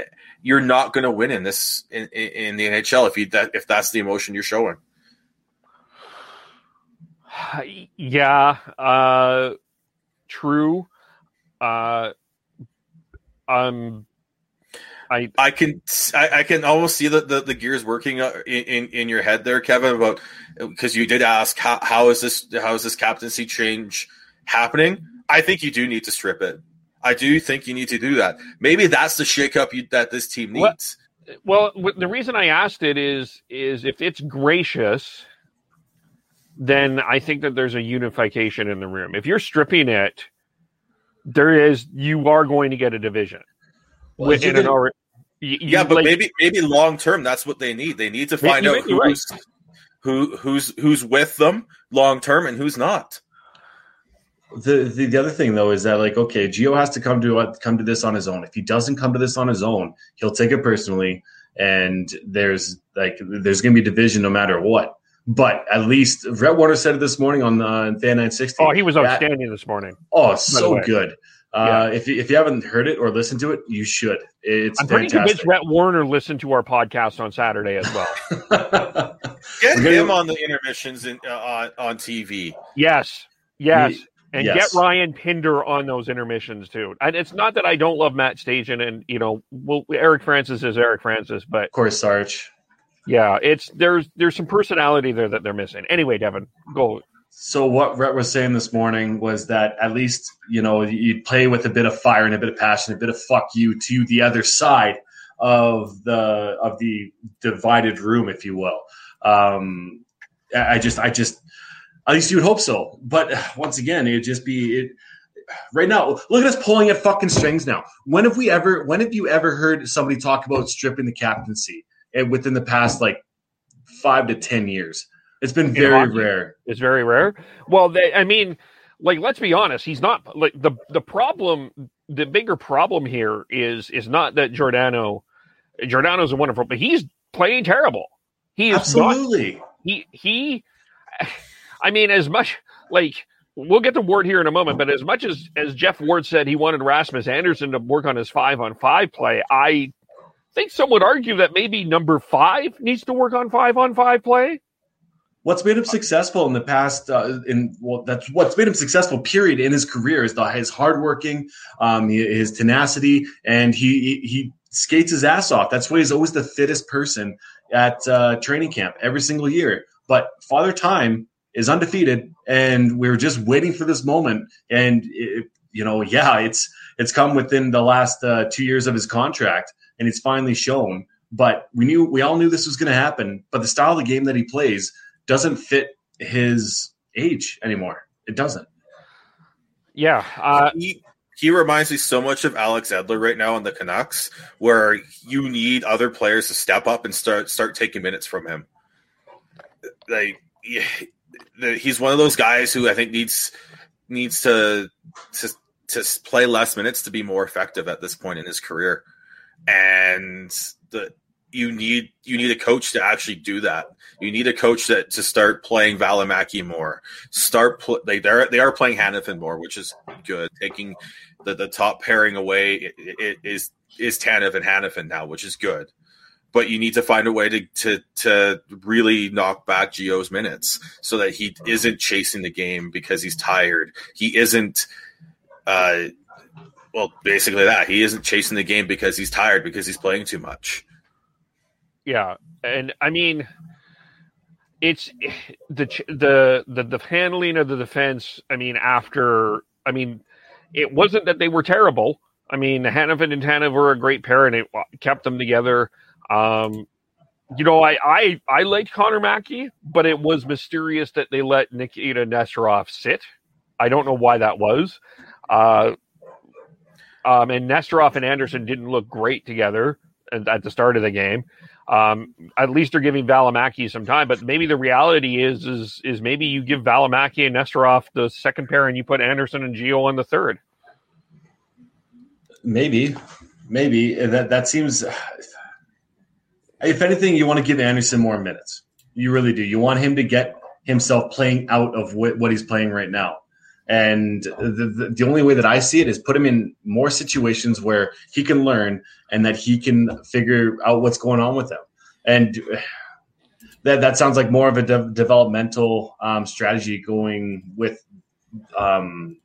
G: You're not going to win in this in, in, the NHL if you that if that's the emotion you're showing.
A: Yeah, uh, true. Uh, um, I
G: I can I, I can almost see the, the, the gears working uh, in, in, in your head there, Kevin, about because you did ask how, how is this how is this captaincy change happening? I think you do need to strip it. I do think you need to do that. Maybe that's the shakeup you, that this team needs.
A: Well, w- the reason I asked it is is if it's gracious, then I think that there's a unification in the room. If you're stripping it, there is you are going to get a division
G: Well,
A: within
G: you're
A: an
G: gonna-
A: you-
G: yeah,
A: you,
G: but
A: like-
G: maybe maybe long term that's what they need. They need to find out
A: might be right.
G: who's who who's who's with them long term and who's not.
H: The, the the other thing though is that like okay, Gio has to come to uh, come to this on his own. If he doesn't come to this on his own, he'll take it personally, and there's like there's going to be division no matter what. But at least Rhett Warrener said it this morning on uh, Fan 960.
A: Oh, he was
H: that-
A: outstanding this morning.
H: Oh, so good. Uh, if, you, if you haven't heard it or listened to it, you should. It's
A: I'm pretty
H: fantastic.
A: convinced Rhett Warrener listened to our podcast on Saturday as well.
G: Get
H: gonna-
G: him on the intermissions in, uh, on on TV.
A: yes, yes,
G: Ye-
A: and
G: yes.
A: get Ryan Pinder on those intermissions too. And it's not that I don't love Matt Stajan, and you know, well, Eric Francis is Eric Francis, but
H: of course, Sarge.
A: Yeah, it's there's there's some personality there that they're missing. Anyway, Devin, go.
H: So what Rhett was saying this morning was that at least you know you'd play with a bit of fire and a bit of passion, a bit of fuck you to the other side of the of the divided room, if you will. Um, I just, I just, at least you would hope so. But once again, it'd just be it. Right now, look at us pulling at fucking strings. Now, when have we ever? When have you ever heard somebody talk about stripping the captaincy? And within the past like five to ten years, it's been very rare.
A: It's very rare. Well, they, I mean, like let's be honest, he's not like the the problem. The bigger problem here is is not that Giordano, Giordano's a wonderful, but he's playing terrible. He is not-
H: Absolutely.
A: he he. I mean, as much like we'll get to Ward here in a moment, but as much as as Geoff Ward said he wanted Rasmus Andersson to work on his five on five play, I think some would argue that maybe number five needs to work on five on five play.
H: What's made him successful in the past? Uh, in well, that's what's made him successful. Period in his career is the his hardworking, um, his tenacity, and he he, skates his ass off. That's why he's always the fittest person at uh, training camp every single year. But Father Time is undefeated, and we're just waiting for this moment. And it, you know, yeah, it's it's come within the last uh, two years of his contract, and it's finally shown. But we knew we all knew this was going to happen. But the style of the game that he plays doesn't fit his age anymore. It doesn't.
A: Yeah, uh,
G: he he reminds me so much of Alex Edler right now in the Canucks, where you need other players to step up and start start taking minutes from him. Like he's one of those guys who I think needs needs to to to play less minutes to be more effective at this point in his career, and the you need you need a coach to actually do that. You need a coach that to start playing Valimaki more. Start pl- they they're, they are playing Hanifin more, which is good. Taking the, the top pairing away i- i- is is Tanev and Hanifin now, which is good. But you need to find a way to to to really knock back Gio's minutes so that he isn't chasing the game because he's tired. He isn't uh well basically that. He isn't chasing the game because he's tired because he's playing too much.
A: Yeah, and I mean, it's the the the the handling of the defense. I mean, after I mean, it wasn't that they were terrible. I mean, Hanifin and Tanev were a great pair, and it kept them together. Um, you know, I I I liked Connor Mackey, but it was mysterious that they let Nikita Nesterov sit. I don't know why that was. Uh, Um, and Nesterov and Andersson didn't look great together at, the start of the game. Um, at least they're giving Valimaki some time, but maybe the reality is is is maybe you give Valimaki and Nesterov the second pair, and you put Andersson and Gio on the third.
H: Maybe, maybe that that seems. If anything, you want to give Andersson more minutes. You really do. You want him to get himself playing out of what, what he's playing right now. And the, the, the only way that I see it is put him in more situations where he can learn and that he can figure out what's going on with them. And that that sounds like more of a de- developmental um, strategy going with um,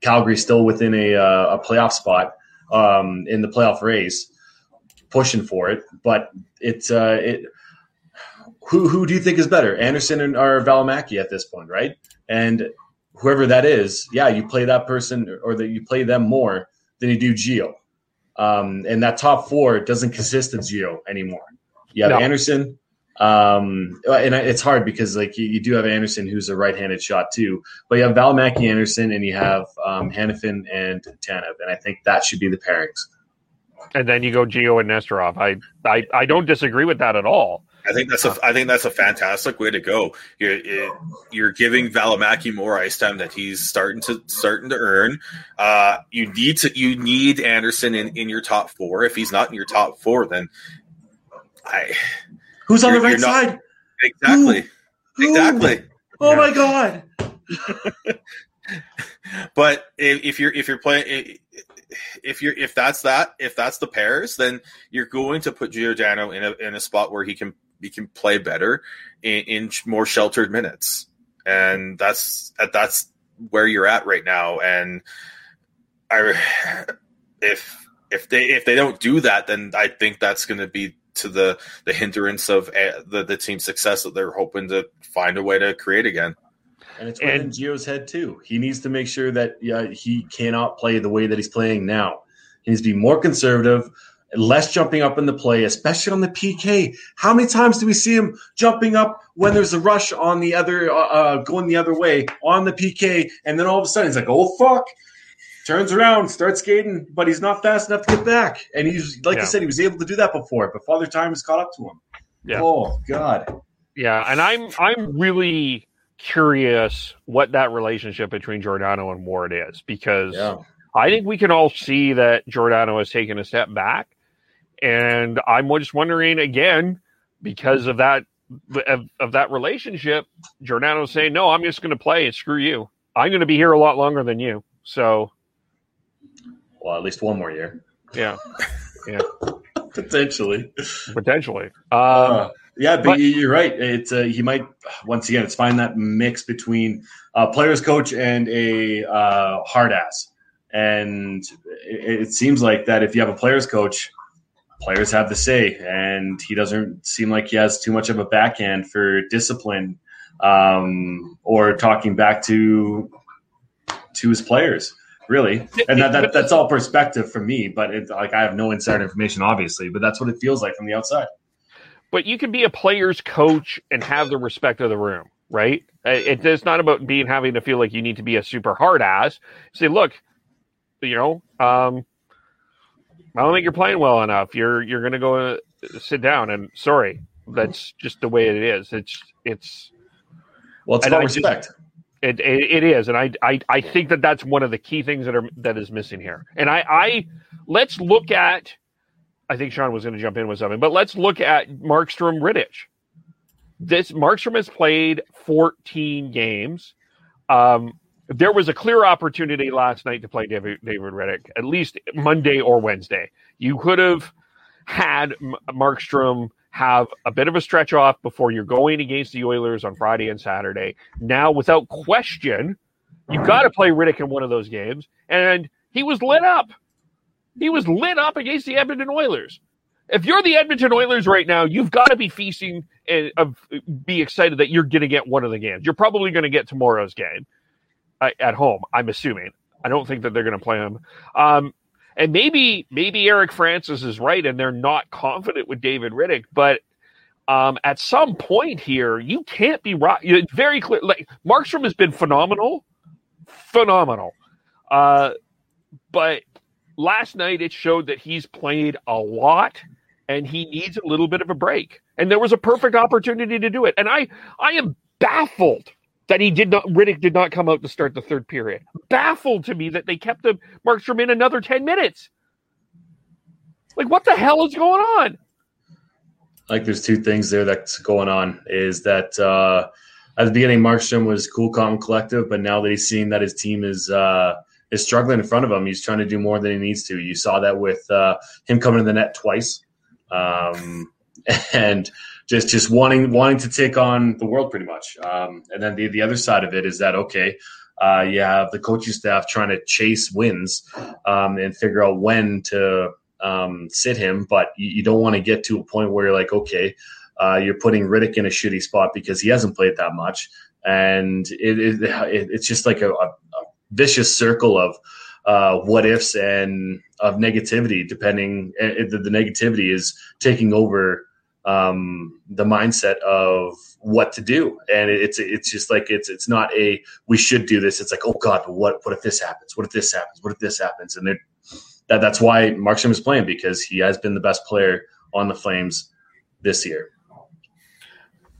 H: Calgary still within a, uh, a playoff spot um, in the playoff race, pushing for it. But it's uh, it. Who who do you think is better, Andersson or Valimaki at this point, right? And whoever that is, yeah, you play that person or that you play them more than you do Gio. Um, and that top four doesn't consist of Gio anymore. You have
A: No.
H: Andersson, um, and it's hard because like you, you do have Andersson, who's a right-handed shot too, but you have Valimaki Andersson, and you have um, Hanifin and Tanev, and I think that should be the pairings.
A: And then you go Gio and Nesterov. I, I I don't disagree with that at all.
G: I think that's a I think that's a fantastic way to go. You're it- you're giving Valimaki more ice time that he's starting to starting to earn. Uh, you need to you need Andersson in, in your top four. If he's not in your top four, then I
H: Who's on the right
G: not-
H: side?
G: exactly
H: Who?
G: exactly.
H: Oh my god!
G: But if, if you're if you're playing if you're if that's that if that's the pairs, then you're going to put Giordano in a in a spot where he can he can play better in, in more sheltered minutes, and that's that's where you're at right now. And I if if they if they don't do that, then I think that's going to be to the the hindrance of uh, the the team's success that they're hoping to find a way to create again.
H: And it's within Gio's head too. He needs to make sure that yeah, he cannot play the way that he's playing now. He needs to be more conservative, less jumping up in the play, especially on the PK. How many times do we see him jumping up when there's a rush on the other, uh, uh, going the other way on the PK, and then all of a sudden he's like, "Oh fuck!" Turns around, starts skating, but he's not fast enough to get back. And he's like
A: Yeah.
H: I said, he was able to do that before, but Father Time has caught up to him.
A: Yeah.
H: Oh God.
A: Yeah, and I'm I'm really curious what that relationship between Giordano and Ward is because
H: Yeah.
A: I think we can all see that Giordano has taken a step back, and I'm just wondering again because of that of, of that relationship. Giordano's saying, "No, I'm just going to play and screw you. I'm going to be here a lot longer than you." So,
H: Well, at least one more year.
A: yeah, yeah,
H: Potentially.
A: potentially. Um,
H: Uh, yeah, but,
A: but-
H: you're right. It's uh, he might once again. It's find that mix between a players coach and a uh, hard ass, and it, it seems like that if you have a players coach, players have the say, and he doesn't seem like he has too much of a backhand for discipline um, or talking back to to his players. Really, and that, that that's all perspective for me. But it's like I have no insider information, obviously, but that's what it feels like from the outside.
A: but you can be a player's coach and have the respect of the room, right? It, it's not about being having to feel like you need to be a super hard ass. Say, look, you know, um, I don't think you're playing well enough. You're you're going to go uh, sit down, and sorry, that's just the way it is. It's it's
H: Well, it's about
A: just-
H: respect.
A: it, it it is, and I, I I think that that's one of the key things that are that is missing here. And I I let's look at. I think Sean was going to jump in with something, but let's look at Markstrom Rittich. This Markstrom has played 14 games. Um, there was a clear opportunity last night to play David David Rittich, at least Monday or Wednesday. You could have had Markstrom have a bit of a stretch off before you're going against the Oilers on Friday and Saturday. Now, without question, you've got to play Rittich in one of those games, and he was lit up. He was lit up against the Edmonton Oilers. If you're the Edmonton Oilers right now, you've got to be feasting and uh, be excited that you're going to get one of the games. You're probably going to get tomorrow's game at home. I'm assuming. I don't think that they're going to play him. Um, and maybe maybe Eric Francis is right, and they're not confident with David Rittich. But um, at some point here, you can't be right. Very clear. Like Markstrom has been phenomenal, phenomenal. Uh, but last night it showed that he's played a lot and he needs a little bit of a break. And there was a perfect opportunity to do it. And I I am baffled that he did not Rittich did not come out to start the third period. Baffled to me that they kept the Markstrom in another 10 minutes. Like what the hell is going on?
H: like there's two things there that's going on is that uh, at the beginning Markstrom was cool, calm, collective, but now that he's seeing that his team is uh, is struggling in front of him, he's trying to do more than he needs to. You saw that with uh, him coming to the net twice, um, and just just wanting wanting to take on the world pretty much. Um, and then the the other side of it is that okay. Uh, you have the coaching staff trying to chase wins um, and figure out when to um, sit him, but you, you don't want to get to a point where you're like, okay, uh, you're putting Rittich in a shitty spot because he hasn't played that much, and it, it, it it's just like a, a, a vicious circle of uh, what ifs and of negativity. Depending, it, the, the negativity is taking over um, the mindset of what to do, and it's it's just like it's it's not a we should do this. It's like oh god, what what if this happens? What if this happens? What if this happens? And that that's why Markstrom is playing because he has been the best player on the Flames this year.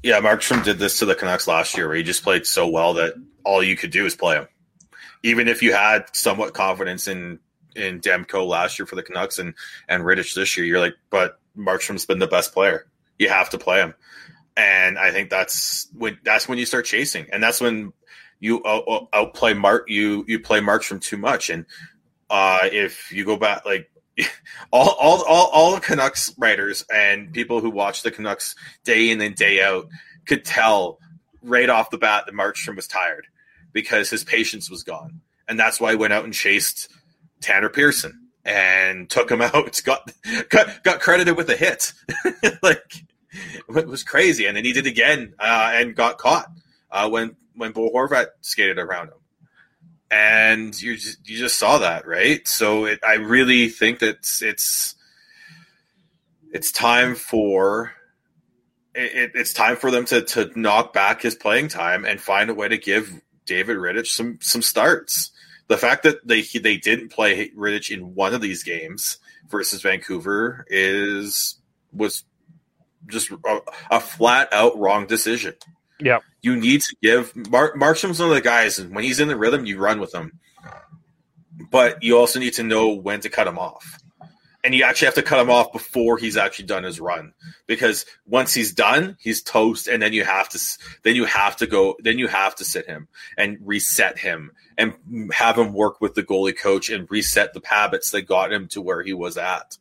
G: Yeah, Markstrom did this to the Canucks last year, where he just played so well that all you could do is play him. Even if you had somewhat confidence in in Demko last year for the Canucks and and Rittich this year, you're like, but Markstrom's been the best player. You have to play him, and I think that's when that's when you start chasing, and that's when you out, outplay Mark. You you play Markstrom too much, and uh, if you go back, like all, all, all, all the Canucks writers and people who watch the Canucks day in and day out could tell right off the bat that Markstrom was tired because his patience was gone. And that's why he went out and chased Tanner Pearson and took him out. Got got, got credited with a hit. like it was crazy. And then he did again uh, and got caught uh, when when Bo Horvat skated around him and you just, you just saw that, right? So it, I really think that it's it's, it's time for it, it's time for them to to knock back his playing time and find a way to give David Rittich some some starts. The fact that they they didn't play Rittich in one of these games versus Vancouver is was just a, a flat out wrong decision.
A: Yeah.
G: You need to give Mark Markstrom's one of the guys, and when he's in the rhythm, you run with him. But you also need to know when to cut him off. And you actually have to cut him off before he's actually done his run. Because once he's done, he's toast, and then you have to then you have to go then you have to sit him and reset him and have him work with the goalie coach and reset the habits that got him to where he was at.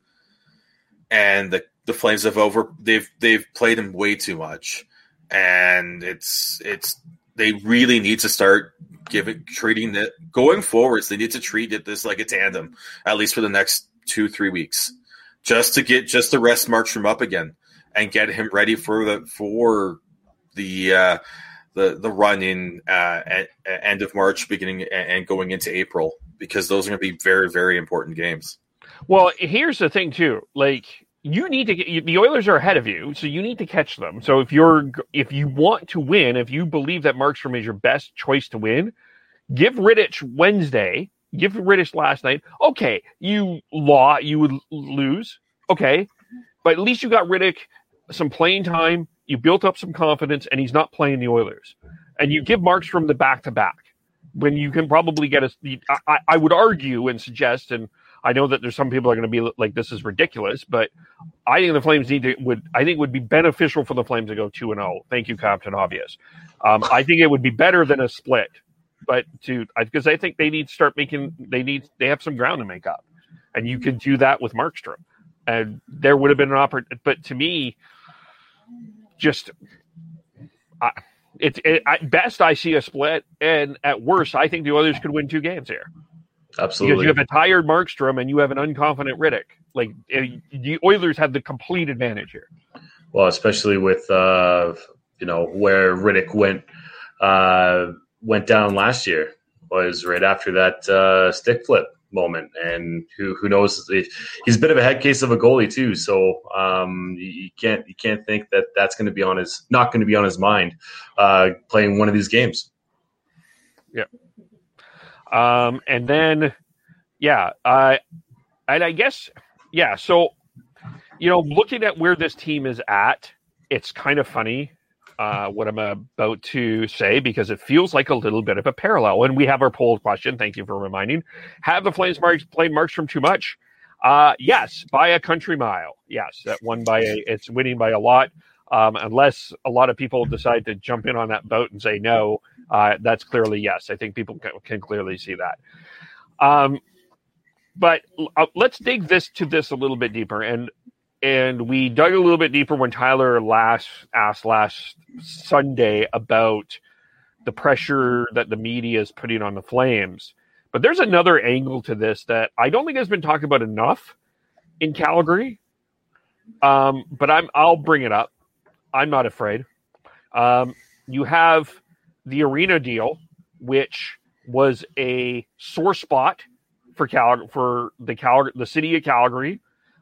G: And the the Flames have over they've they've played him way too much and it's it's they really need to start giving treating it going forwards. They need to treat it this like a tandem at least for the next two three weeks, just to get just to rest Markstrom up again and get him ready for the for the uh, the the run in uh, at, at end of March, beginning and going into April because those are going to be very very important games.
A: Well, here's the thing too, like you need to get the Oilers are ahead of you, so you need to catch them. So if you're if you want to win, if you believe that Markstrom is your best choice to win, give Rittich Wednesday, give Rittich last night. Okay, you law you would lose. Okay, but at least you got Rittich some playing time. You built up some confidence, and he's not playing the Oilers. And you give Markstrom the back to back when you can probably get a. I would argue and suggest and I know that there's some people are going to be like, this is ridiculous, but I think the Flames need to would I think would be beneficial for the Flames to go two and zero. Thank you, Captain Obvious. Um, I think it would be better than a split, but to because I think they need to start making they need they have some ground to make up, and you can do that with Markstrom, and there would have been an opportunity. But to me, just. I, it's it, at best I see a split, and at worst I think the others could win two games here.
H: Absolutely.
A: Because you have a tired Markstrom and you have an unconfident Rittich. Like eh, the Oilers have the complete advantage here.
H: Well, especially with uh, you know where Rittich went uh, went down last year was right after that uh, stick flip moment, and who who knows? He's a bit of a head case of a goalie too, so um, you can't you can't think that that's going to be on his not going to be on his mind uh, playing one of these games.
A: Yeah. Um, and then, yeah, I and I guess yeah. So you know, looking at where this team is at, it's kind of funny uh, what I'm about to say because it feels like a little bit of a parallel. And we have our poll question. Thank you for reminding. Have the Flames marks played Markstrom too much? Uh, yes, by a country mile. Yes, that won by a. It's winning by a lot. Um, unless a lot of people decide to jump in on that boat and say no, uh, that's clearly yes. I think people can, clearly see that. Um, but uh, let's dig this to this a little bit deeper. And and we dug a little bit deeper when Tyler last asked last Sunday about the pressure that the media is putting on the Flames. But there's another angle to this that I don't think has been talked about enough in Calgary. Um, but I'm I'll bring it up. I'm not afraid. Um, you have the arena deal, which was a sore spot for Cal for the Cal the city of Calgary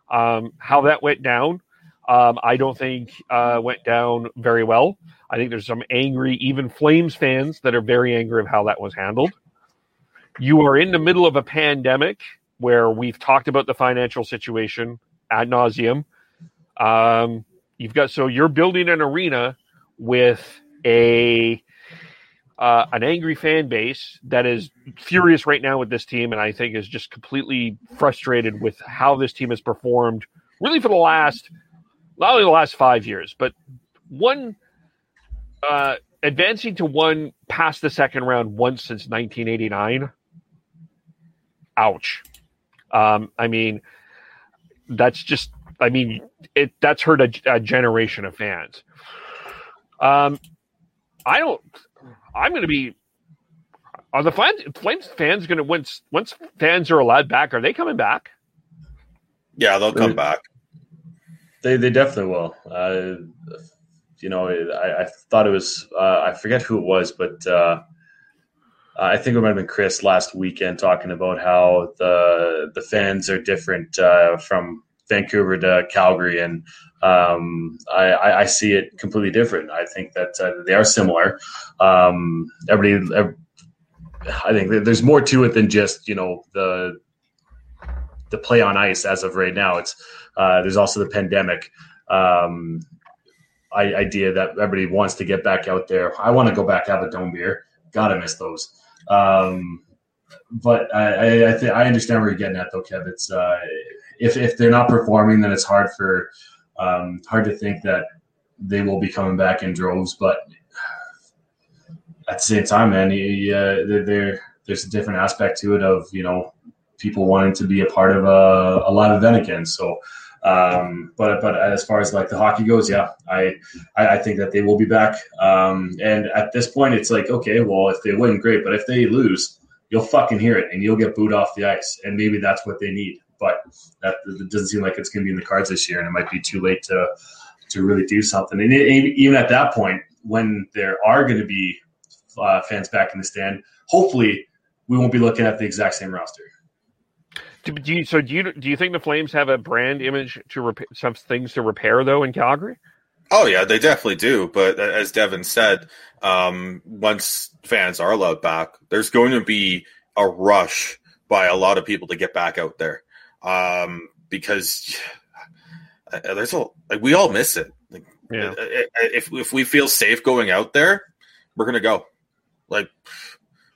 A: um, how that went down, um, I don't think uh, went down very well. I think there's some angry, even Flames fans that are very angry of how that was handled. You are in the middle of a pandemic where we've talked about the financial situation ad nauseum. Um, you've got so you're building an arena with a uh, an angry fan base that is furious right now with this team, and I think is just completely frustrated with how this team has performed, really for the last not only the last five years, but one uh, advancing to one past the second round once since 1989. Ouch. Um, I mean, that's just. I mean, it that's hurt a, a generation of fans. Um, I don't. I'm going to be. Are the Flames, Flames fans going to once once fans are allowed back? Are they coming back?
G: Yeah, they'll come back.
H: They they definitely will. Uh, you know, I, I, thought it was uh, I forget who it was, but uh, I think it might have been Chris last weekend talking about how the the fans are different uh, from Vancouver to Calgary, and um, I, I, see it completely different. I think that uh, they are similar. Um, everybody, every, I think there's more to it than just you know the the play on ice as of right now. It's uh, there's also the pandemic um, idea that everybody wants to get back out there. I want to go back have a dome beer. Gotta miss those. Um, but I I, th- I, understand where you're getting at though, Kev. It's uh, if if they're not performing, then it's hard for um, hard to think that they will be coming back in droves. But at the same time, man, you, uh, there there's a different aspect to it of you know people wanting to be a part of a, a live event again. So. Um, but but as far as like the hockey goes, yeah, I I, I think that they will be back. Um, and at this point, it's like okay, well, if they win, great. But if they lose, you'll fucking hear it, and you'll get booed off the ice. And maybe that's what they need but that doesn't seem like it's going to be in the cards this year, and it might be too late to to really do something. And even at that point, when there are going to be uh, fans back in the stand, hopefully we won't be looking at the exact same roster.
A: Do, do you, so do you do you think the Flames have a brand image to repair some things to repair though in Calgary?
G: Oh yeah, they definitely do. But as Devin said, um, once fans are allowed back, there's going to be a rush by a lot of people to get back out there um, because there's a like we all miss it. Like, yeah. If if we feel safe going out there, we're gonna go. Like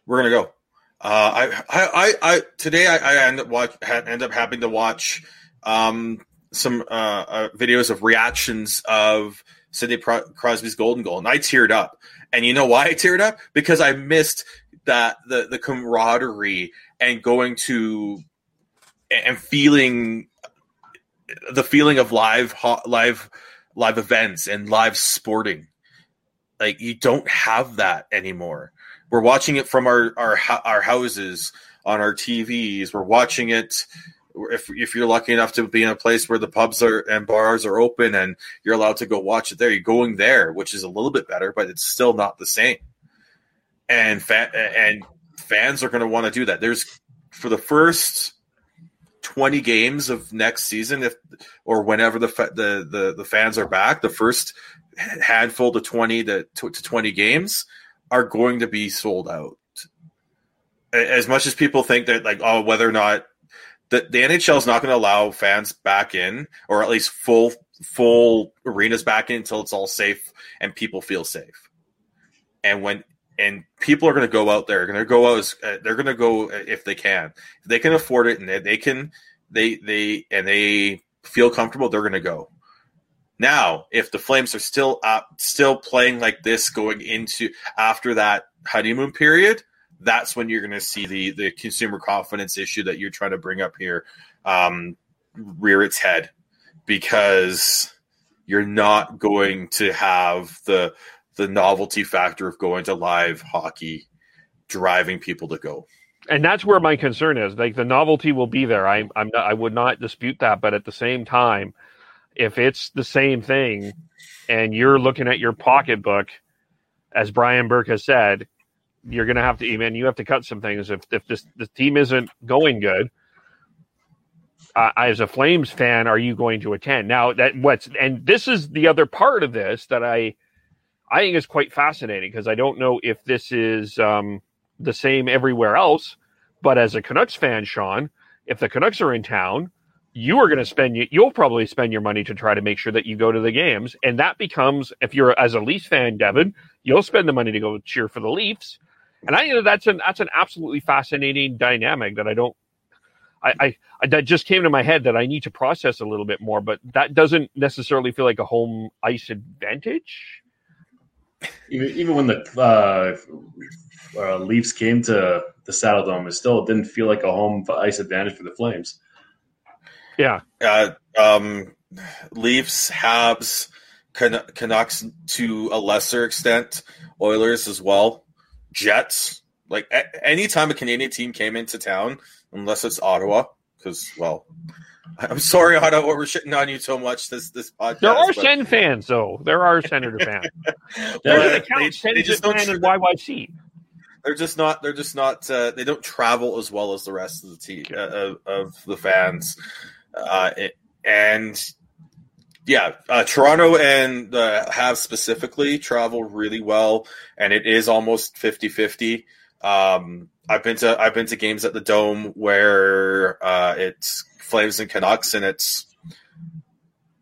G: we're gonna go. Uh, I, I, I, today I, I end up watch, end up having to watch um, some uh, uh, videos of reactions of Sidney Crosby's golden goal, and I teared up. And you know why I teared up? Because I missed that the the camaraderie and going to and feeling the feeling of live live live events and live sporting. Like you don't have that anymore. We're watching it from our our our houses on our TVs we're watching it if if you're lucky enough to be in a place where the pubs are and bars are open and you're allowed to go watch it there. You're going there which is a little bit better but it's still not the same. And fa- and fans are going to want to do that. There's for the first 20 games of next season if or whenever the the the, the fans are back the first handful to 20 to, to 20 games are going to be sold out as much as people think that like oh whether or not the, the NHL is not going to allow fans back in, or at least full full arenas back in until it's all safe and people feel safe. And when and people are going to go out there, going to go out. Uh, they're going to go uh, if they can, if they can afford it, and they, they can, they they and they feel comfortable. They're going to go. Now, if the Flames are still up, still playing like this going into after that honeymoon period, that's when you're going to see the the consumer confidence issue that you're trying to bring up here um, rear its head because you're not going to have the the novelty factor of going to live hockey driving people to go.
A: And that's where my concern is. Like the novelty will be there. I, I'm not, I would not dispute that, but at the same time, if it's the same thing, and you're looking at your pocketbook, as Brian Burke has said, you're going to have to even you have to cut some things if if this the team isn't going good. Uh, as a Flames fan, are you going to attend now? That what's and this is the other part of this that I I think is quite fascinating because I don't know if this is um, the same everywhere else. But as a Canucks fan, Sean, if the Canucks are in town, you are going to spend you'll probably spend your money to try to make sure that you go to the games, and that becomes if you're as a Leafs fan, Devin, you'll spend the money to go cheer for the Leafs. And I think that that's an that's an absolutely fascinating dynamic that I don't I, I, I, that just came to my head that I need to process a little bit more, but that doesn't necessarily feel like a home ice advantage.
H: Even, even when the uh, uh, Leafs came to the Saddledome, it still didn't feel like a home for ice advantage for the Flames.
A: Yeah.
G: Uh, um, Leafs, Habs, Can- Canucks to a lesser extent, Oilers as well, Jets. Like a- anytime a Canadian team came into town, unless it's Ottawa, because well, I'm sorry, Ottawa, we're shitting on you so much this this podcast.
A: There are
G: but-
A: Sen fans, though. There are Senator fans. There's
G: they-
A: an account
G: they
A: Senator
G: just don't
A: fan and YYC.
G: they're just not they're just not uh, they don't travel as well as the rest of the team uh, of, of the fans uh, it- and yeah uh, toronto and uh, have specifically travel really well and it is almost 50-50 um, i've been to i've been to games at the dome where uh, it's flames and canucks and it's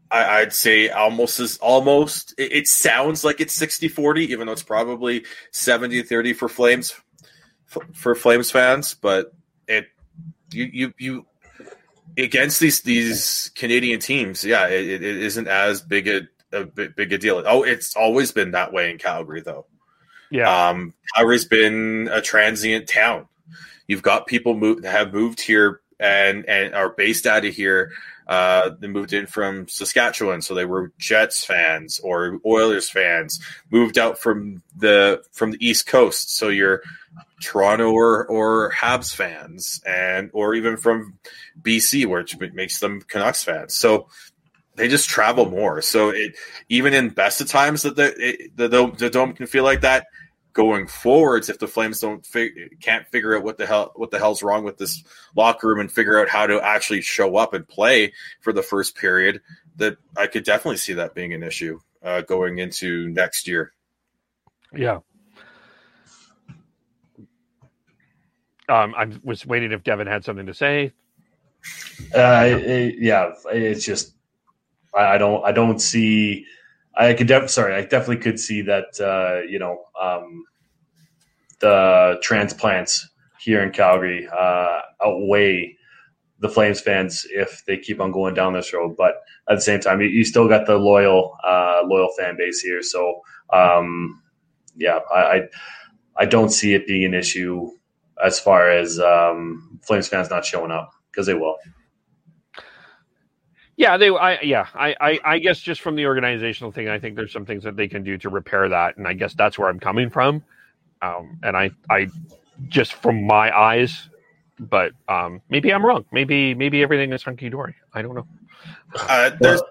G: I, I'd say almost as almost it, it sounds like it's 60 40, even though it's probably 70 30 for Flames for Flames fans. But it you you you against these these Canadian teams, yeah, it, it isn't as big a, a big, big a deal. Oh, it's always been that way in Calgary, though.
A: Yeah,
G: Um, Calgary's been a transient town. You've got people move, have moved here and and are based out of here. Uh, they moved in from Saskatchewan, so they were Jets fans or Oilers fans. Moved out from the from the East Coast, so you're Toronto or or Habs fans, and or even from BC, which makes them Canucks fans. So they just travel more. So it even in best of times that the it, the, dome, the dome can feel like that. Going forwards, if the Flames don't fig- can't figure out what the hell what the hell's wrong with this locker room and figure out how to actually show up and play for the first period, that I could definitely see that being an issue uh, going into next year.
A: yeah. Um, I was waiting if Devin had something to say.
H: Uh, it- yeah, it's just I, I don't I don't see. I could def- sorry, I definitely could see that. Uh, you know, um, the transplants here in Calgary uh, outweigh the Flames fans if they keep on going down this road. But at the same time, you, you still got the loyal uh, loyal fan base here. So um, yeah, I, I I don't see it being an issue as far as um, Flames fans not showing up because they will.
A: Yeah, they. I yeah. I, I I guess just from the organizational thing, I think there's some things that they can do to repair that, and I guess that's where I'm coming from. Um, and I I just from my eyes, but um, maybe I'm wrong. Maybe maybe everything is hunky dory. I don't know.
G: Uh, there's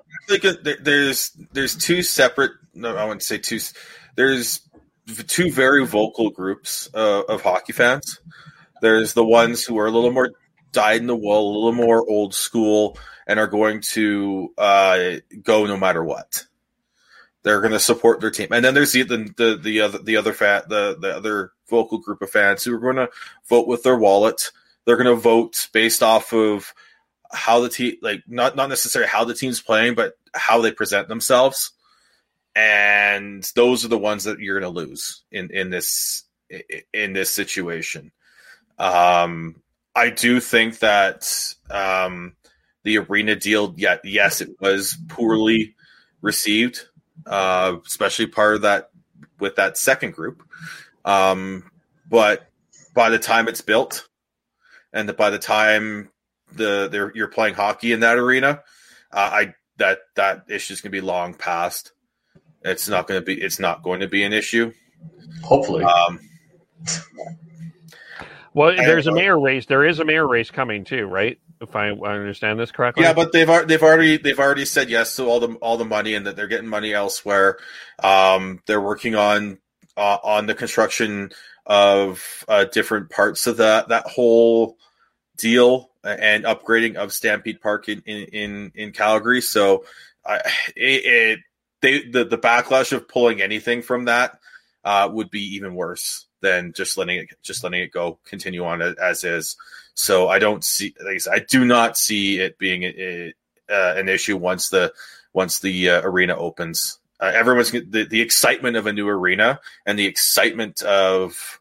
G: there's there's two separate. No, I wouldn't say two. There's two very vocal groups uh, of hockey fans. There's the ones who are a little more dyed in the wool, a little more old school, and are going to uh, go no matter what. They're going to support their team, and then there's the the the, the other the other fat the the other vocal group of fans who are going to vote with their wallet. They're going to vote based off of how the team like not not necessarily how the team's playing, but how they present themselves. And those are the ones that you're going to lose in in this in this situation. Um, I do think that um, the arena deal, yeah, yes, it was poorly received, uh, especially part of that with that second group. Um, but by the time it's built, and by the time the you're playing hockey in that arena, uh, I that that issue is going to be long past. It's not going to be. It's not going to be an issue.
H: Hopefully.
G: Um,
A: well, there's a mayor race. There is a mayor race coming too, right? If I understand this correctly.
G: Yeah, but they've they've already they've already said yes to all the all the money and that they're getting money elsewhere. Um, they're working on uh, on the construction of uh, different parts of that that whole deal and upgrading of Stampede Park in in in Calgary. So, I it, it they the the backlash of pulling anything from that uh, would be even worse than just letting it just letting it go continue on as is. So I don't see like I, said, I do not see it being a, a, uh, an issue once the once the uh, arena opens. Uh, everyone's the, the excitement of a new arena and the excitement of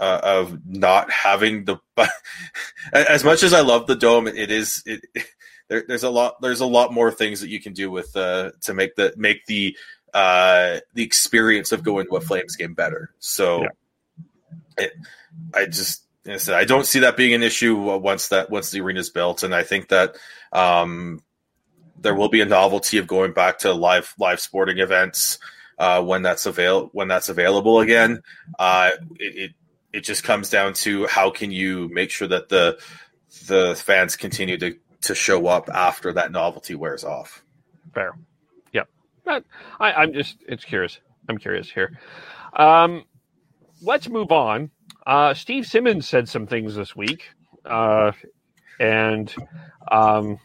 G: uh, of not having the as much as I love the dome, it is it, there, there's a lot there's a lot more things that you can do with uh, to make the make the uh, the experience of going to a Flames game better. So, yeah. It, I just I, don't see that being an issue once that once the arena is built, and I think that um, there will be a novelty of going back to live live sporting events uh, when that's avail when that's available again. Uh, it, it it just comes down to how can you make sure that the the fans continue to to show up after that novelty wears off.
A: Fair. But I, I'm just it's curious. I'm curious here. Um, let's move on. Uh, Steve Simmons said some things this week, uh, and um,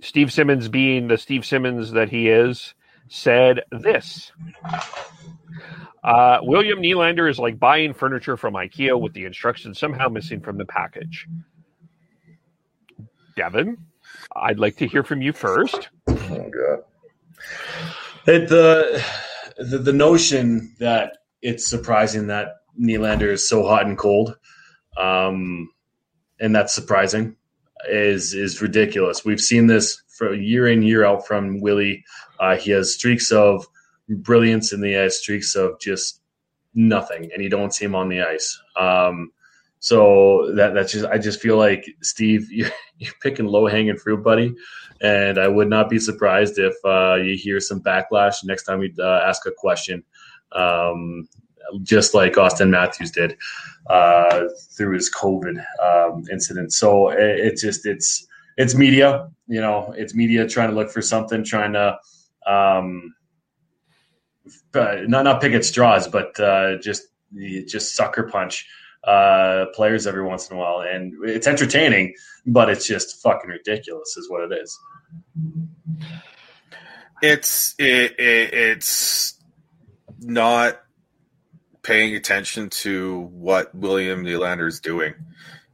A: Steve Simmons, being the Steve Simmons that he is, said this. Uh, William Nylander is like buying furniture from IKEA with the instructions somehow missing from the package. Devin, I'd like to hear from you first.
H: Oh god. It, the, the the notion that it's surprising that Nylander is so hot and cold, um, and that's surprising, is is ridiculous. We've seen this for year in year out from Willie. Uh, he has streaks of brilliance in the ice, streaks of just nothing, and you don't see him on the ice. Um, so that that's just I just feel like Steve, you're, you're picking low hanging fruit, buddy, and I would not be surprised if uh, you hear some backlash next time we uh, ask a question, um, just like Auston Matthews did uh, through his COVID um, incident. So it's it, just it's it's media, you know, it's media trying to look for something, trying to. Um, uh, not not pick at straws, but uh, just just sucker punch uh, players every once in a while, and it's entertaining, but it's just fucking ridiculous, is what it is.
G: It's it, it, it's not paying attention to what William Nylander is doing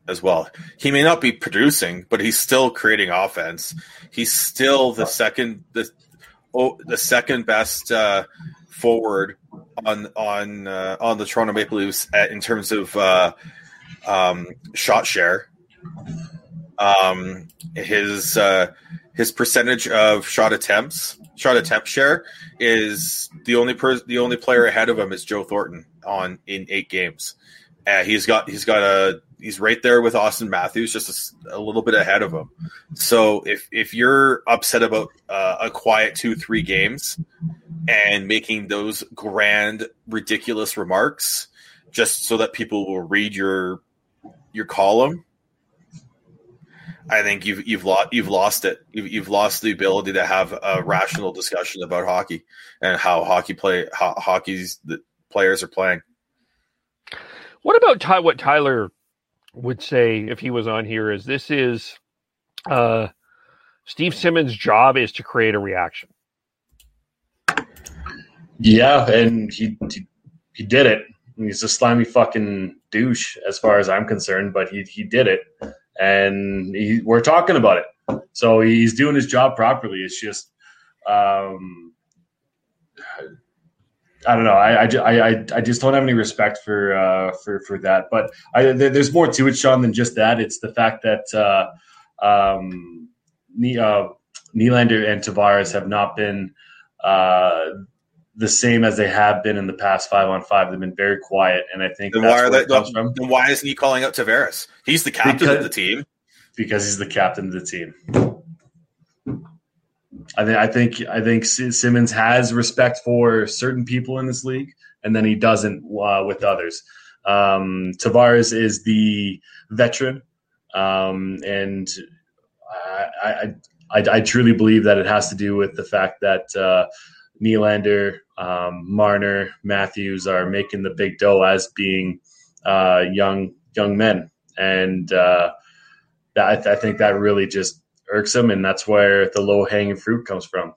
G: as well. He may not be producing, but he's still creating offense. He's still the second the oh, the second best uh, forward on on uh, on the Toronto Maple Leafs at, in terms of uh, um, shot share. Um, his uh, his percentage of shot attempts, shot attempt share, is the only per- the only player ahead of him is Joe Thornton on in eight games. He's got he's got a he's right there with Auston Matthews, just a, a, little bit ahead of him. So if if you're upset about uh, a quiet two three games and making those grand ridiculous remarks just so that people will read your your column, I think you've you've lost you've lost it. You've, you've lost the ability to have a rational discussion about hockey and how hockey play how hockey's the players are playing.
A: What about Ty, what Tyler would say if he was on here is this is uh, Steve Simmons' job is to create a reaction.
H: Yeah, and he he, he did it. He's a slimy fucking douche as far as I'm concerned, but he he did it. and he, we're talking about it. So he's doing his job properly. It's just, um, I don't know. I, I, I, I just don't have any respect for uh, for for that. But I, there, there's more to it, Sean, than just that. It's the fact that uh, um, uh, Nylander and Tavares have not been uh, the same as they have been in the past five on five. They've been very quiet, and I think
G: Then
H: that's
G: why are
H: where
G: they?
H: it comes from.
G: Then why isn't he calling out Tavares? He's the captain
H: Because-
G: of the team.
H: because he's the captain of the team. I think I think I think Simmons has respect for certain people in this league, and then he doesn't uh, with others. Um, Tavares is the veteran, um, and I, I, I, I truly believe that it has to do with the fact that uh, Nylander, um, Marner, Matthews are making the big dough as being uh, young young men, and uh, that I, th- I think that really just irks him, and that's where the low hanging fruit comes from.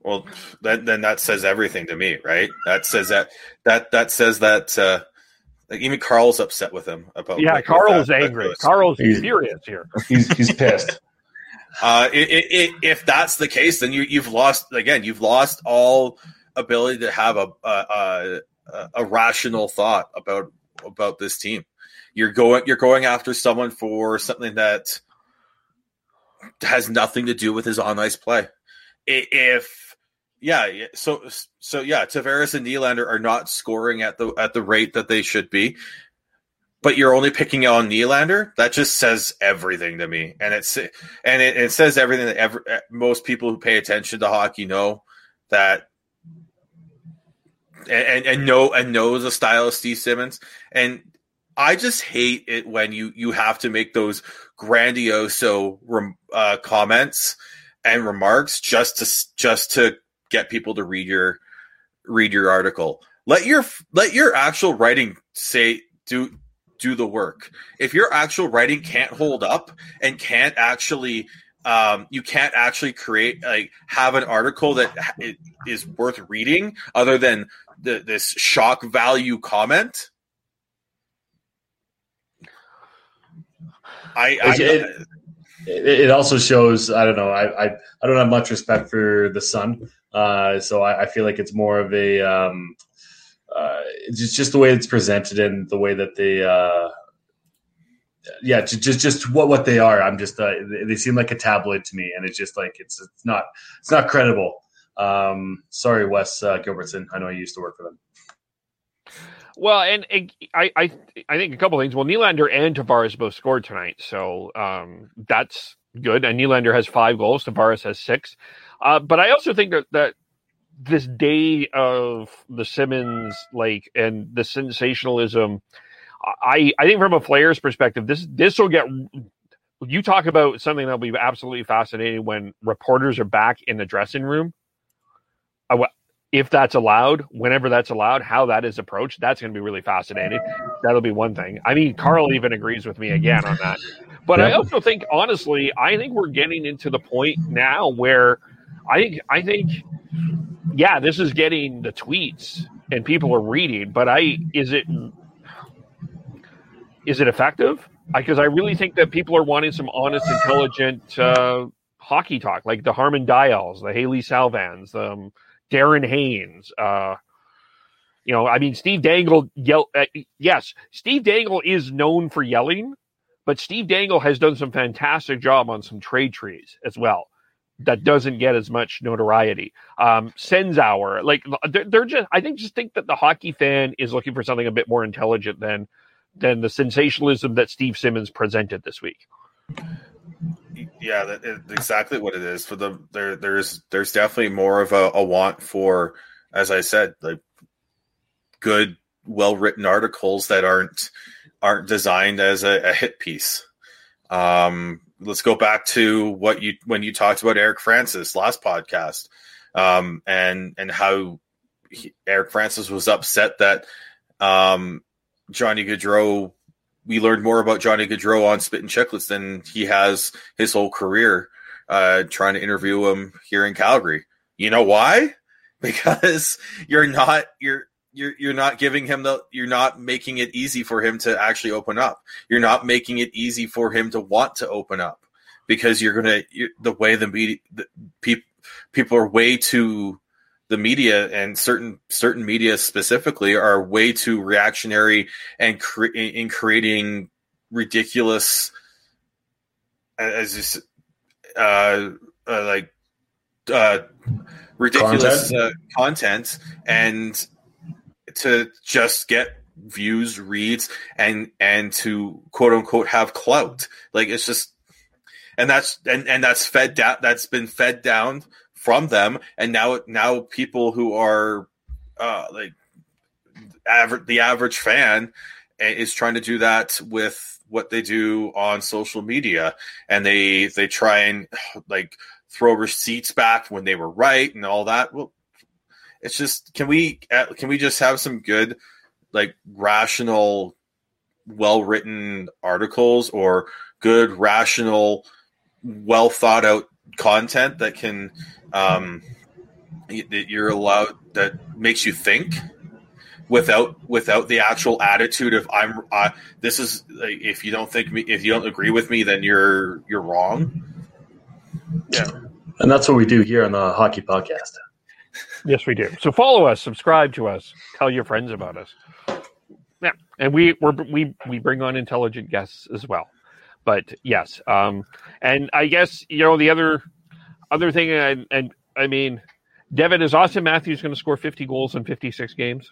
G: Well, then then that says everything to me, right? That says that that that says that uh, like even Carl's upset with him about.
A: Yeah,
G: like,
A: Carl's
G: that- that
A: angry.
G: goes.
A: Carl's
H: He's-
A: furious here.
H: He's he's pissed.
G: Uh, i i i if that's the case, then you you've lost again. You've lost all ability to have a a, a, a rational thought about about this team. You're going you're going after someone for something that has nothing to do with his on ice play. If yeah, so so yeah, Tavares and Nylander are not scoring at the at the rate that they should be. But you're only picking on Nylander. That just says everything to me, and it's and it, it says everything that ever, eh, most people who pay attention to hockey know that and, and know and know the style of Steve Simmons. And I just hate it when you you have to make those grandiose rem, uh, comments and remarks just to just to get people to read your read your article. Let your let your actual writing say do do the work. If your actual writing can't hold up and can't actually um, you can't actually create like have an article that is worth reading other than the, this shock value comment. I, I
H: It- it, it also shows I don't know I, I I don't have much respect for the Sun, uh, so I, I feel like it's more of a um, uh, it's just just the way it's presented and the way that they uh, yeah just just what what they are. I'm just uh, they- they seem like a tabloid to me, and it's just like it's it's not it's not credible. Um, sorry, Wes uh, Gilbertson. I know you used to work for them.
A: Well, and it, I, I, I think a couple things. Well, Nylander and Tavares both scored tonight, so um, that's good. And Nylander has five goals. Tavares has six. Uh, but I also think that that this day of the Simmons like and the sensationalism, I, I think from a Flyers perspective, this this will get. You talk about something that'll be absolutely fascinating when reporters are back in the dressing room. I, if that's allowed, whenever that's allowed, how that is approached, that's going to be really fascinating. That'll be one thing. I mean, Carl even agrees with me again on that. But I also think, honestly, I think we're getting into the point now where I think, I think, yeah, this is getting the tweets and people are reading, but I, is it, is it effective? Because I really think that people are wanting some honest, intelligent uh, hockey talk, like the Harman Dayals, the Hailey Salvians, um, Darren Haynes. Uh, you know, I mean, Steve Dangle yell. Uh, yes, Steve Dangle is known for yelling, but Steve Dangle has done some fantastic job on some trade trees as well. That doesn't get as much notoriety. Um, Senzauer, like they're, they're just. I think just think that the hockey fan is looking for something a bit more intelligent than than the sensationalism that Steve Simmons presented this week.
G: Yeah, exactly what it is. For the there, there's there's definitely more of a, a want for, as I said, like good, well written articles that aren't aren't designed as a, a hit piece. Um, let's go back to what you when you talked about Eric Francis last podcast, um, and and how he, Eric Francis was upset that um, Johnny Gaudreau we learned more about Johnny Gaudreau on Spit and Chicklets than he has his whole career uh, trying to interview him here in Calgary. You know why? Because you're not you're you're you're not giving him the you're not making it easy for him to actually open up. You're not making it easy for him to want to open up because you're gonna you're, the way the media the, people people are way too the media and certain certain media specifically are way too reactionary and cre- in creating ridiculous as this uh, uh like uh ridiculous
H: Content?
G: Uh, content and to just get views reads and and to quote unquote have clout like it's just and that's and and that's fed down that's been fed down from them and now now people who are uh like average the average fan eh, is trying to do that with what they do on social media. And they they try and like throw receipts back when they were right and all that. Well it's just can we uh, can we just have some good like rational well written articles or good rational well thought out content that can um that you're allowed that makes you think without without the actual attitude of i'm uh, this is like, if you don't think me if you don't agree with me then you're you're wrong
A: yeah
H: And that's what we do here on the Hockey Podcast.
A: Yes, we do. So follow us, subscribe to us, tell your friends about us. Yeah, and we we're, we we bring on intelligent guests as well. But yes, um, and I guess you know the other other thing, and, and I mean, Devin is Auston Matthews going to score fifty goals in fifty six games?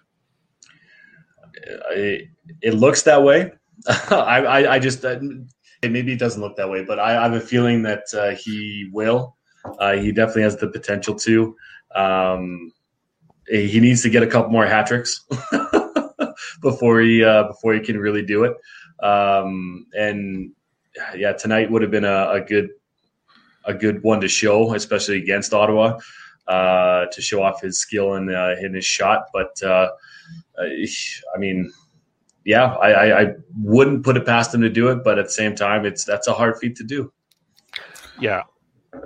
H: It, it looks that way. I, I, I just uh, maybe it doesn't look that way, but I, I have a feeling that uh, he will. Uh, he definitely has the potential to. Um, he needs to get a couple more hat tricks before he uh, before he can really do it. Um, and yeah, tonight would have been a, a good a good one to show, especially against Ottawa, uh, to show off his skill and uh, in his shot. But uh, I mean, yeah, I, I, I wouldn't put it past him to do it, but at the same time, it's that's a hard feat to do.
A: Yeah,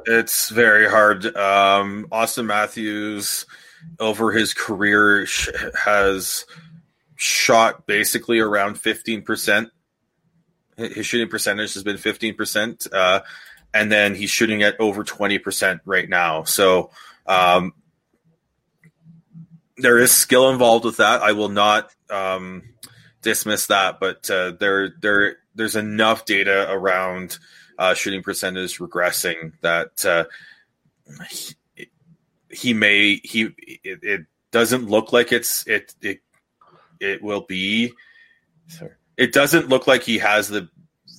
G: it's very hard. Um, Auston Matthews, over his career, sh- has shot basically around fifteen percent. His shooting percentage has been fifteen percent, uh, and then he's shooting at over twenty percent right now. So um, there is skill involved with that. I will not um, dismiss that, but uh, there there there's enough data around uh, shooting percentage regressing that uh, he, he may he it, it, doesn't look like it's it it it will be sorry it doesn't look like he has the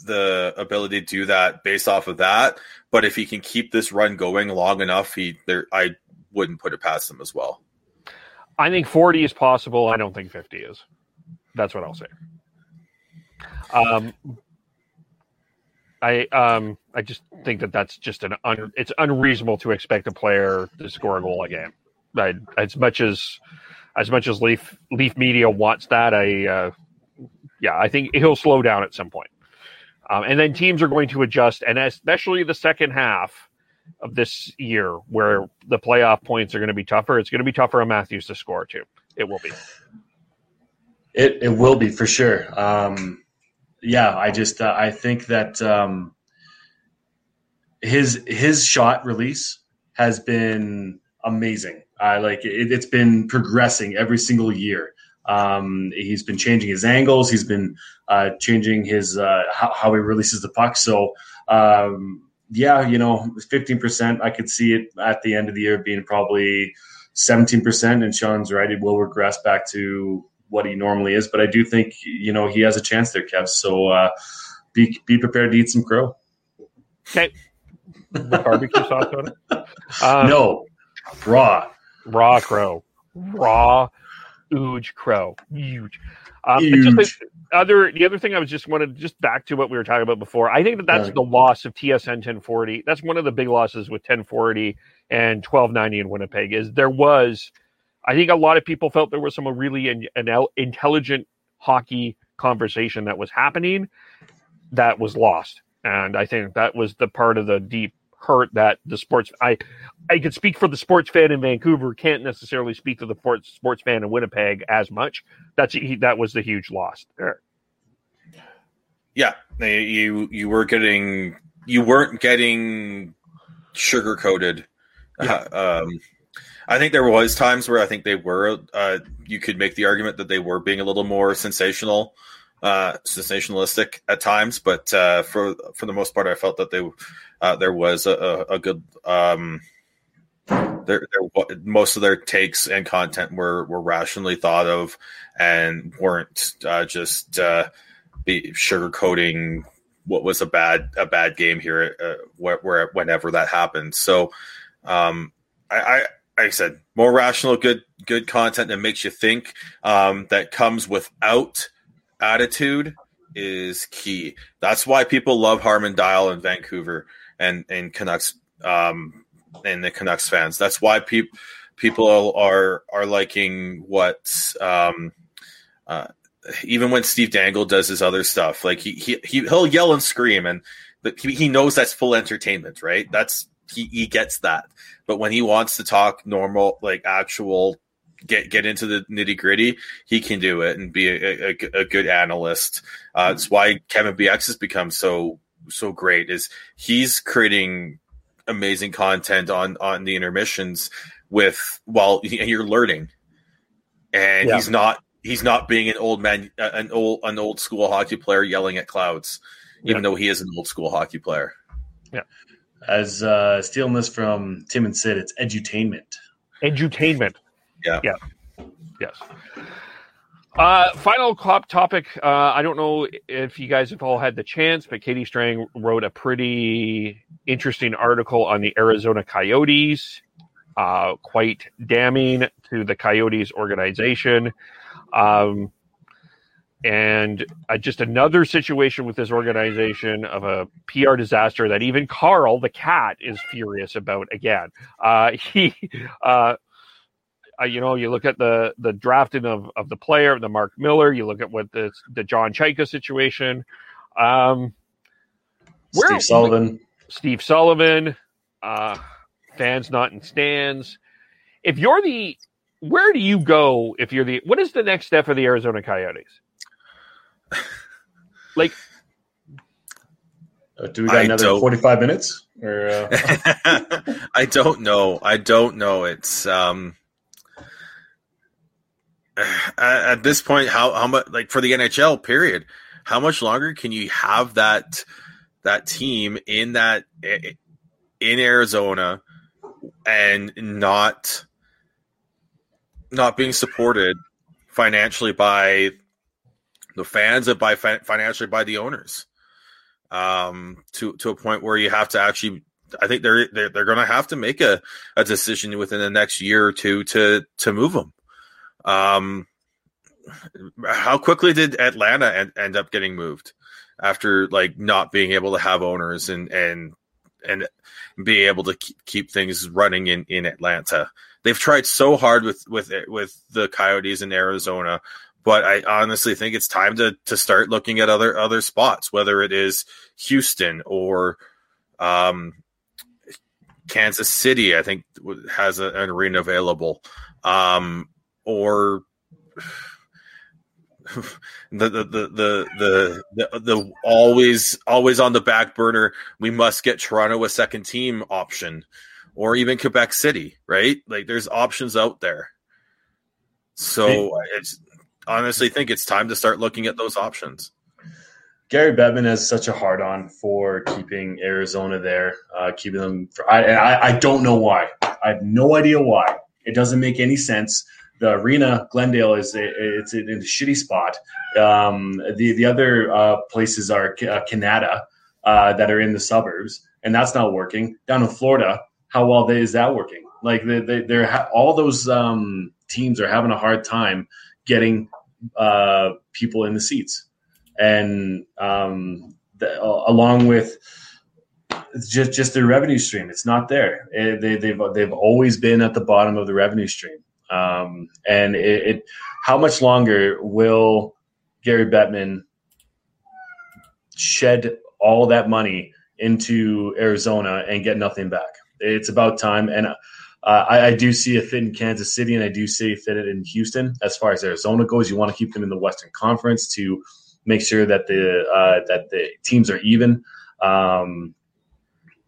G: the ability to do that based off of that but if he can keep this run going long enough he there i wouldn't put it past him as well
A: I think 40 is possible. I don't think 50 is. That's what I'll say. Um, I um I just think that that's just an un, it's unreasonable to expect a player to score a goal a game. I, as much as as much as Leaf Leaf Media wants that, I uh, yeah, I think he'll slow down at some point. Um, and then teams are going to adjust, and especially the second half of this year, where the playoff points are going to be tougher. It's going to be tougher on Matthews to score too. It will be.
H: It it will be for sure. Um, yeah, I just uh, I think that um, his his shot release has been amazing. I like it, it's been progressing every single year. Um, he's been changing his angles. He's been uh, changing his uh, how, how he releases the puck. So um, yeah, you know, fifteen percent. I could see it at the end of the year being probably seventeen percent. And Sean's right; it will regress back to what he normally is. But I do think you know he has a chance there, Kev. So uh, be be prepared to eat some crow.
A: Okay. With barbecue sauce on it? Um,
H: no, raw,
A: raw crow, raw, huge crow, huge. Um,
H: Huge.
A: Just the other the other thing I was just wanted just back to what we were talking about before. I think that that's
H: Right.
A: the loss of TSN 1040. That's one of the big losses with 1040 and 1290 in Winnipeg. Is there was, I think a lot of people felt there was some really in, an el- intelligent hockey conversation that was happening that was lost, and I think that was the part of the deep hurt that the sports I I could speak for the sports fan in Vancouver, can't necessarily speak to the sports sports fan in Winnipeg as much. That's that was the huge loss there.
G: Yeah, you you were getting you weren't getting sugar coated.
A: Yeah.
G: Uh, um, I think there was times where I think they were. Uh, you could make the argument that they were being a little more sensational, uh, sensationalistic at times. But uh, for for the most part, I felt that they uh, there was a, a good. Um, there, there, most of their takes and content were were rationally thought of, and weren't uh, just uh, be sugarcoating what was a bad a bad game here uh, where, where whenever that happened. So, um, I, I like I said, more rational, good good content that makes you think. Um, that comes without attitude is key. That's why people love Harman Dayal in Vancouver and and Canucks um, and the Canucks fans. That's why people people are are liking what um, uh, even when Steve Dangle does his other stuff, like he he, he he'll yell and scream, and he, he knows that's full entertainment, right? That's he, he gets that. But when he wants to talk normal, like actual, get get into the nitty gritty, he can do it and be a, a, a good analyst. Uh, it's why Kevin Bieksa has become so so great. Is he's creating amazing content on on the intermissions with while you're learning, and
A: Yeah.
G: he's not he's not being an old man, uh, an old an old school hockey player yelling at clouds, even though he is an old school hockey player.
A: Yeah.
H: As uh, stealing this from Tim and Sid, it's edutainment.
A: Edutainment.
G: Yeah.
A: Yeah. Yes. Uh, final cop topic. Uh, I don't know if you guys have all had the chance, but Katie Strang wrote a pretty interesting article on the Arizona Coyotes. Uh, quite damning to the Coyotes organization. Um, and uh, just another situation with this organization of a PR disaster that even Carl the cat is furious about again. Uh, he, uh, uh, you know, you look at the the drafting of, of the player, the Mark Miller. You look at what the the John Chayka situation. Um, where-
H: Steve Sullivan.
A: Steve Sullivan, uh, fans not in stands. If you're the, where do you go if you're the? What is the next step for the Arizona Coyotes? Like,
H: Uh, do we got
G: I
H: another 45 minutes? Or, uh,
G: I don't know. I don't know. It's um at, this point how how much like for the NHL period, how much longer can you have that that team in that in Arizona and not not being supported financially by the fans and by financially by the owners um, to to a point where you have to actually. I think they're they're, they're going to have to make a, a decision within the next year or two to to move them. Um, how quickly did Atlanta end, up getting moved after like not being able to have owners and and and be able to keep, keep things running in in Atlanta? They've tried so hard with with with the Coyotes in Arizona, but I honestly think it's time to to start looking at other other spots, whether it is Houston or um, Kansas City. I think has a, an arena available, um, or the the, the the the the the always always on the back burner. We must get Toronto a second team option, or even Quebec City. Right? Like there's options out there. So it's honestly think it's time to start looking at those options.
H: Gary Bettman has such a hard on for keeping Arizona there, uh, keeping them. For, I, I I don't know why. I have no idea why. It doesn't make any sense. The arena, Glendale, is it's in a shitty spot. Um, the the other uh, places are uh, Canada uh, that are in the suburbs, and that's not working. Down in Florida, how well is that working? Like they, they, they're ha- all those um, teams are having a hard time getting uh, people in the seats, and um, the, along with just just their revenue stream, it's not there. Eh, they, they've they've always been at the bottom of the revenue stream, um, and it, it how much longer will Gary Bettman shed all that money into Arizona and get nothing back. It's about time. And uh, I, I, do see a fit in Kansas City and I do see a fit in Houston. As far as Arizona goes, you want to keep them in the Western Conference to make sure that the uh, that the teams are even. Um,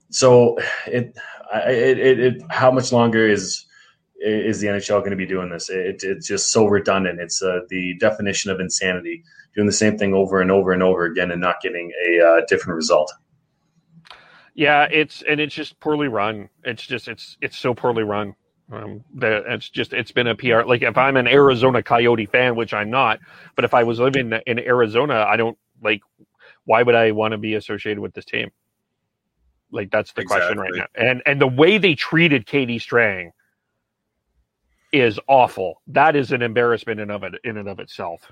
H: so it, it, it, it, how much longer is is the NHL going to be doing this? It, it's just so redundant. It's uh, the definition of insanity, doing the same thing over and over and over again and not getting a uh, different result.
A: Yeah, it's and it's just poorly run. It's just it's it's so poorly run. Um, that it's just it's been a PR. Like if I'm an Arizona Coyote fan, which I'm not, but if I was living in Arizona, I don't like. Why would I want to be associated with this team? Like that's the exactly. question right now. And and the way they treated Katie Strang is awful. That is an embarrassment in of it in and of itself.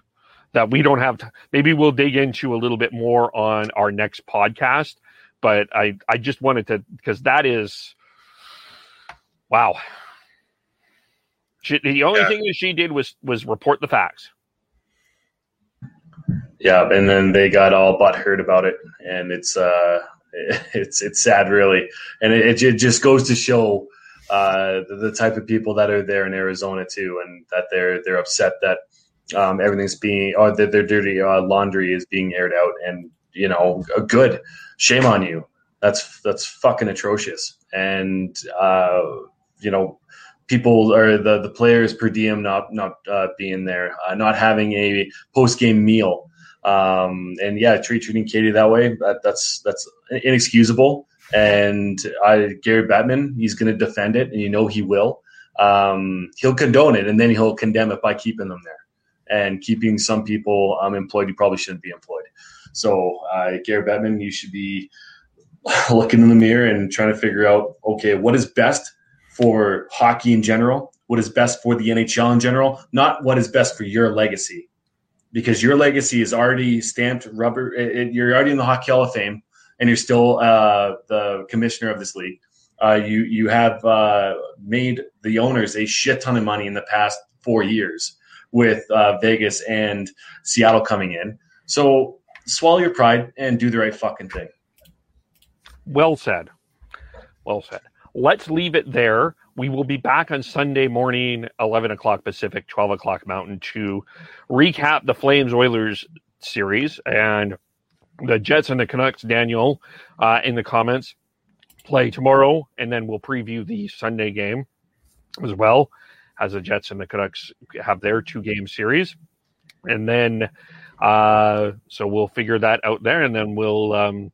A: That we don't have. To, maybe we'll dig into a little bit more on our next podcast but I I just wanted to because that is wow. She, the only yeah. thing that she did was was report the facts.
H: Yeah, and then they got all butthurt about it, and it's uh, it's it's sad, really, and it, it just goes to show uh, the, type of people that are there in Arizona too, and that they're they're upset that um, everything's being or that their dirty uh, laundry is being aired out, and you know, good shame on you. That's that's fucking atrocious. And uh, you know, people or the the players per diem not not uh, being there, uh, not having a post game meal, um, and yeah, treat, treating Katie that way. That, that's that's inexcusable. And I, Gary Bettman, he's going to defend it, and you know he will. Um, he'll condone it, and then he'll condemn it by keeping them there and keeping some people um, employed who probably shouldn't be employed. So, uh, Gary Bettman, you should be looking in the mirror and trying to figure out, okay, what is best for hockey in general? What is best for the NHL in general? Not what is best for your legacy, because your legacy is already stamped rubber. It, you're already in the Hockey Hall of Fame, and you're still uh, the commissioner of this league. Uh, you you have uh, made the owners a shit ton of money in the past four years with uh, Vegas and Seattle coming in. So swallow your pride and do the right fucking thing.
A: Well said. Well said. Let's leave it there. We will be back on Sunday morning, 11 o'clock Pacific, 12 o'clock Mountain, to recap the Flames Oilers series and the Jets and the Canucks. Daniel uh, in the comments play tomorrow, and then we'll preview the Sunday game as well as the Jets and the Canucks have their two game series. And then uh, so we'll figure that out there, and then we'll um,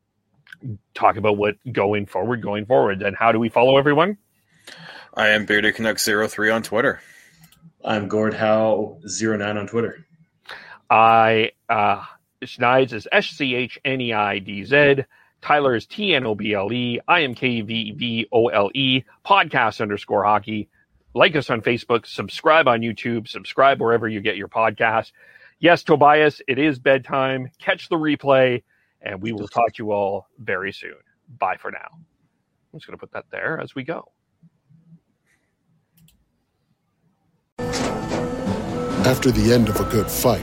A: talk about what going forward, going forward. And how do we follow everyone?
G: I am Bearded Canucks 03 on Twitter.
H: I'm Gord Howe 09 on Twitter.
A: I uh Schneid's is S C H N E I D Z. Tyler is T N O B L E. I am K V V O L E. Podcast underscore hockey. Like us on Facebook. Subscribe on YouTube. Subscribe wherever you get your podcast. Yes, Tobias, it is bedtime. Catch the replay, and we will talk to you all very soon. Bye for now. I'm just going to put that there as we go.
L: After the end of a good fight,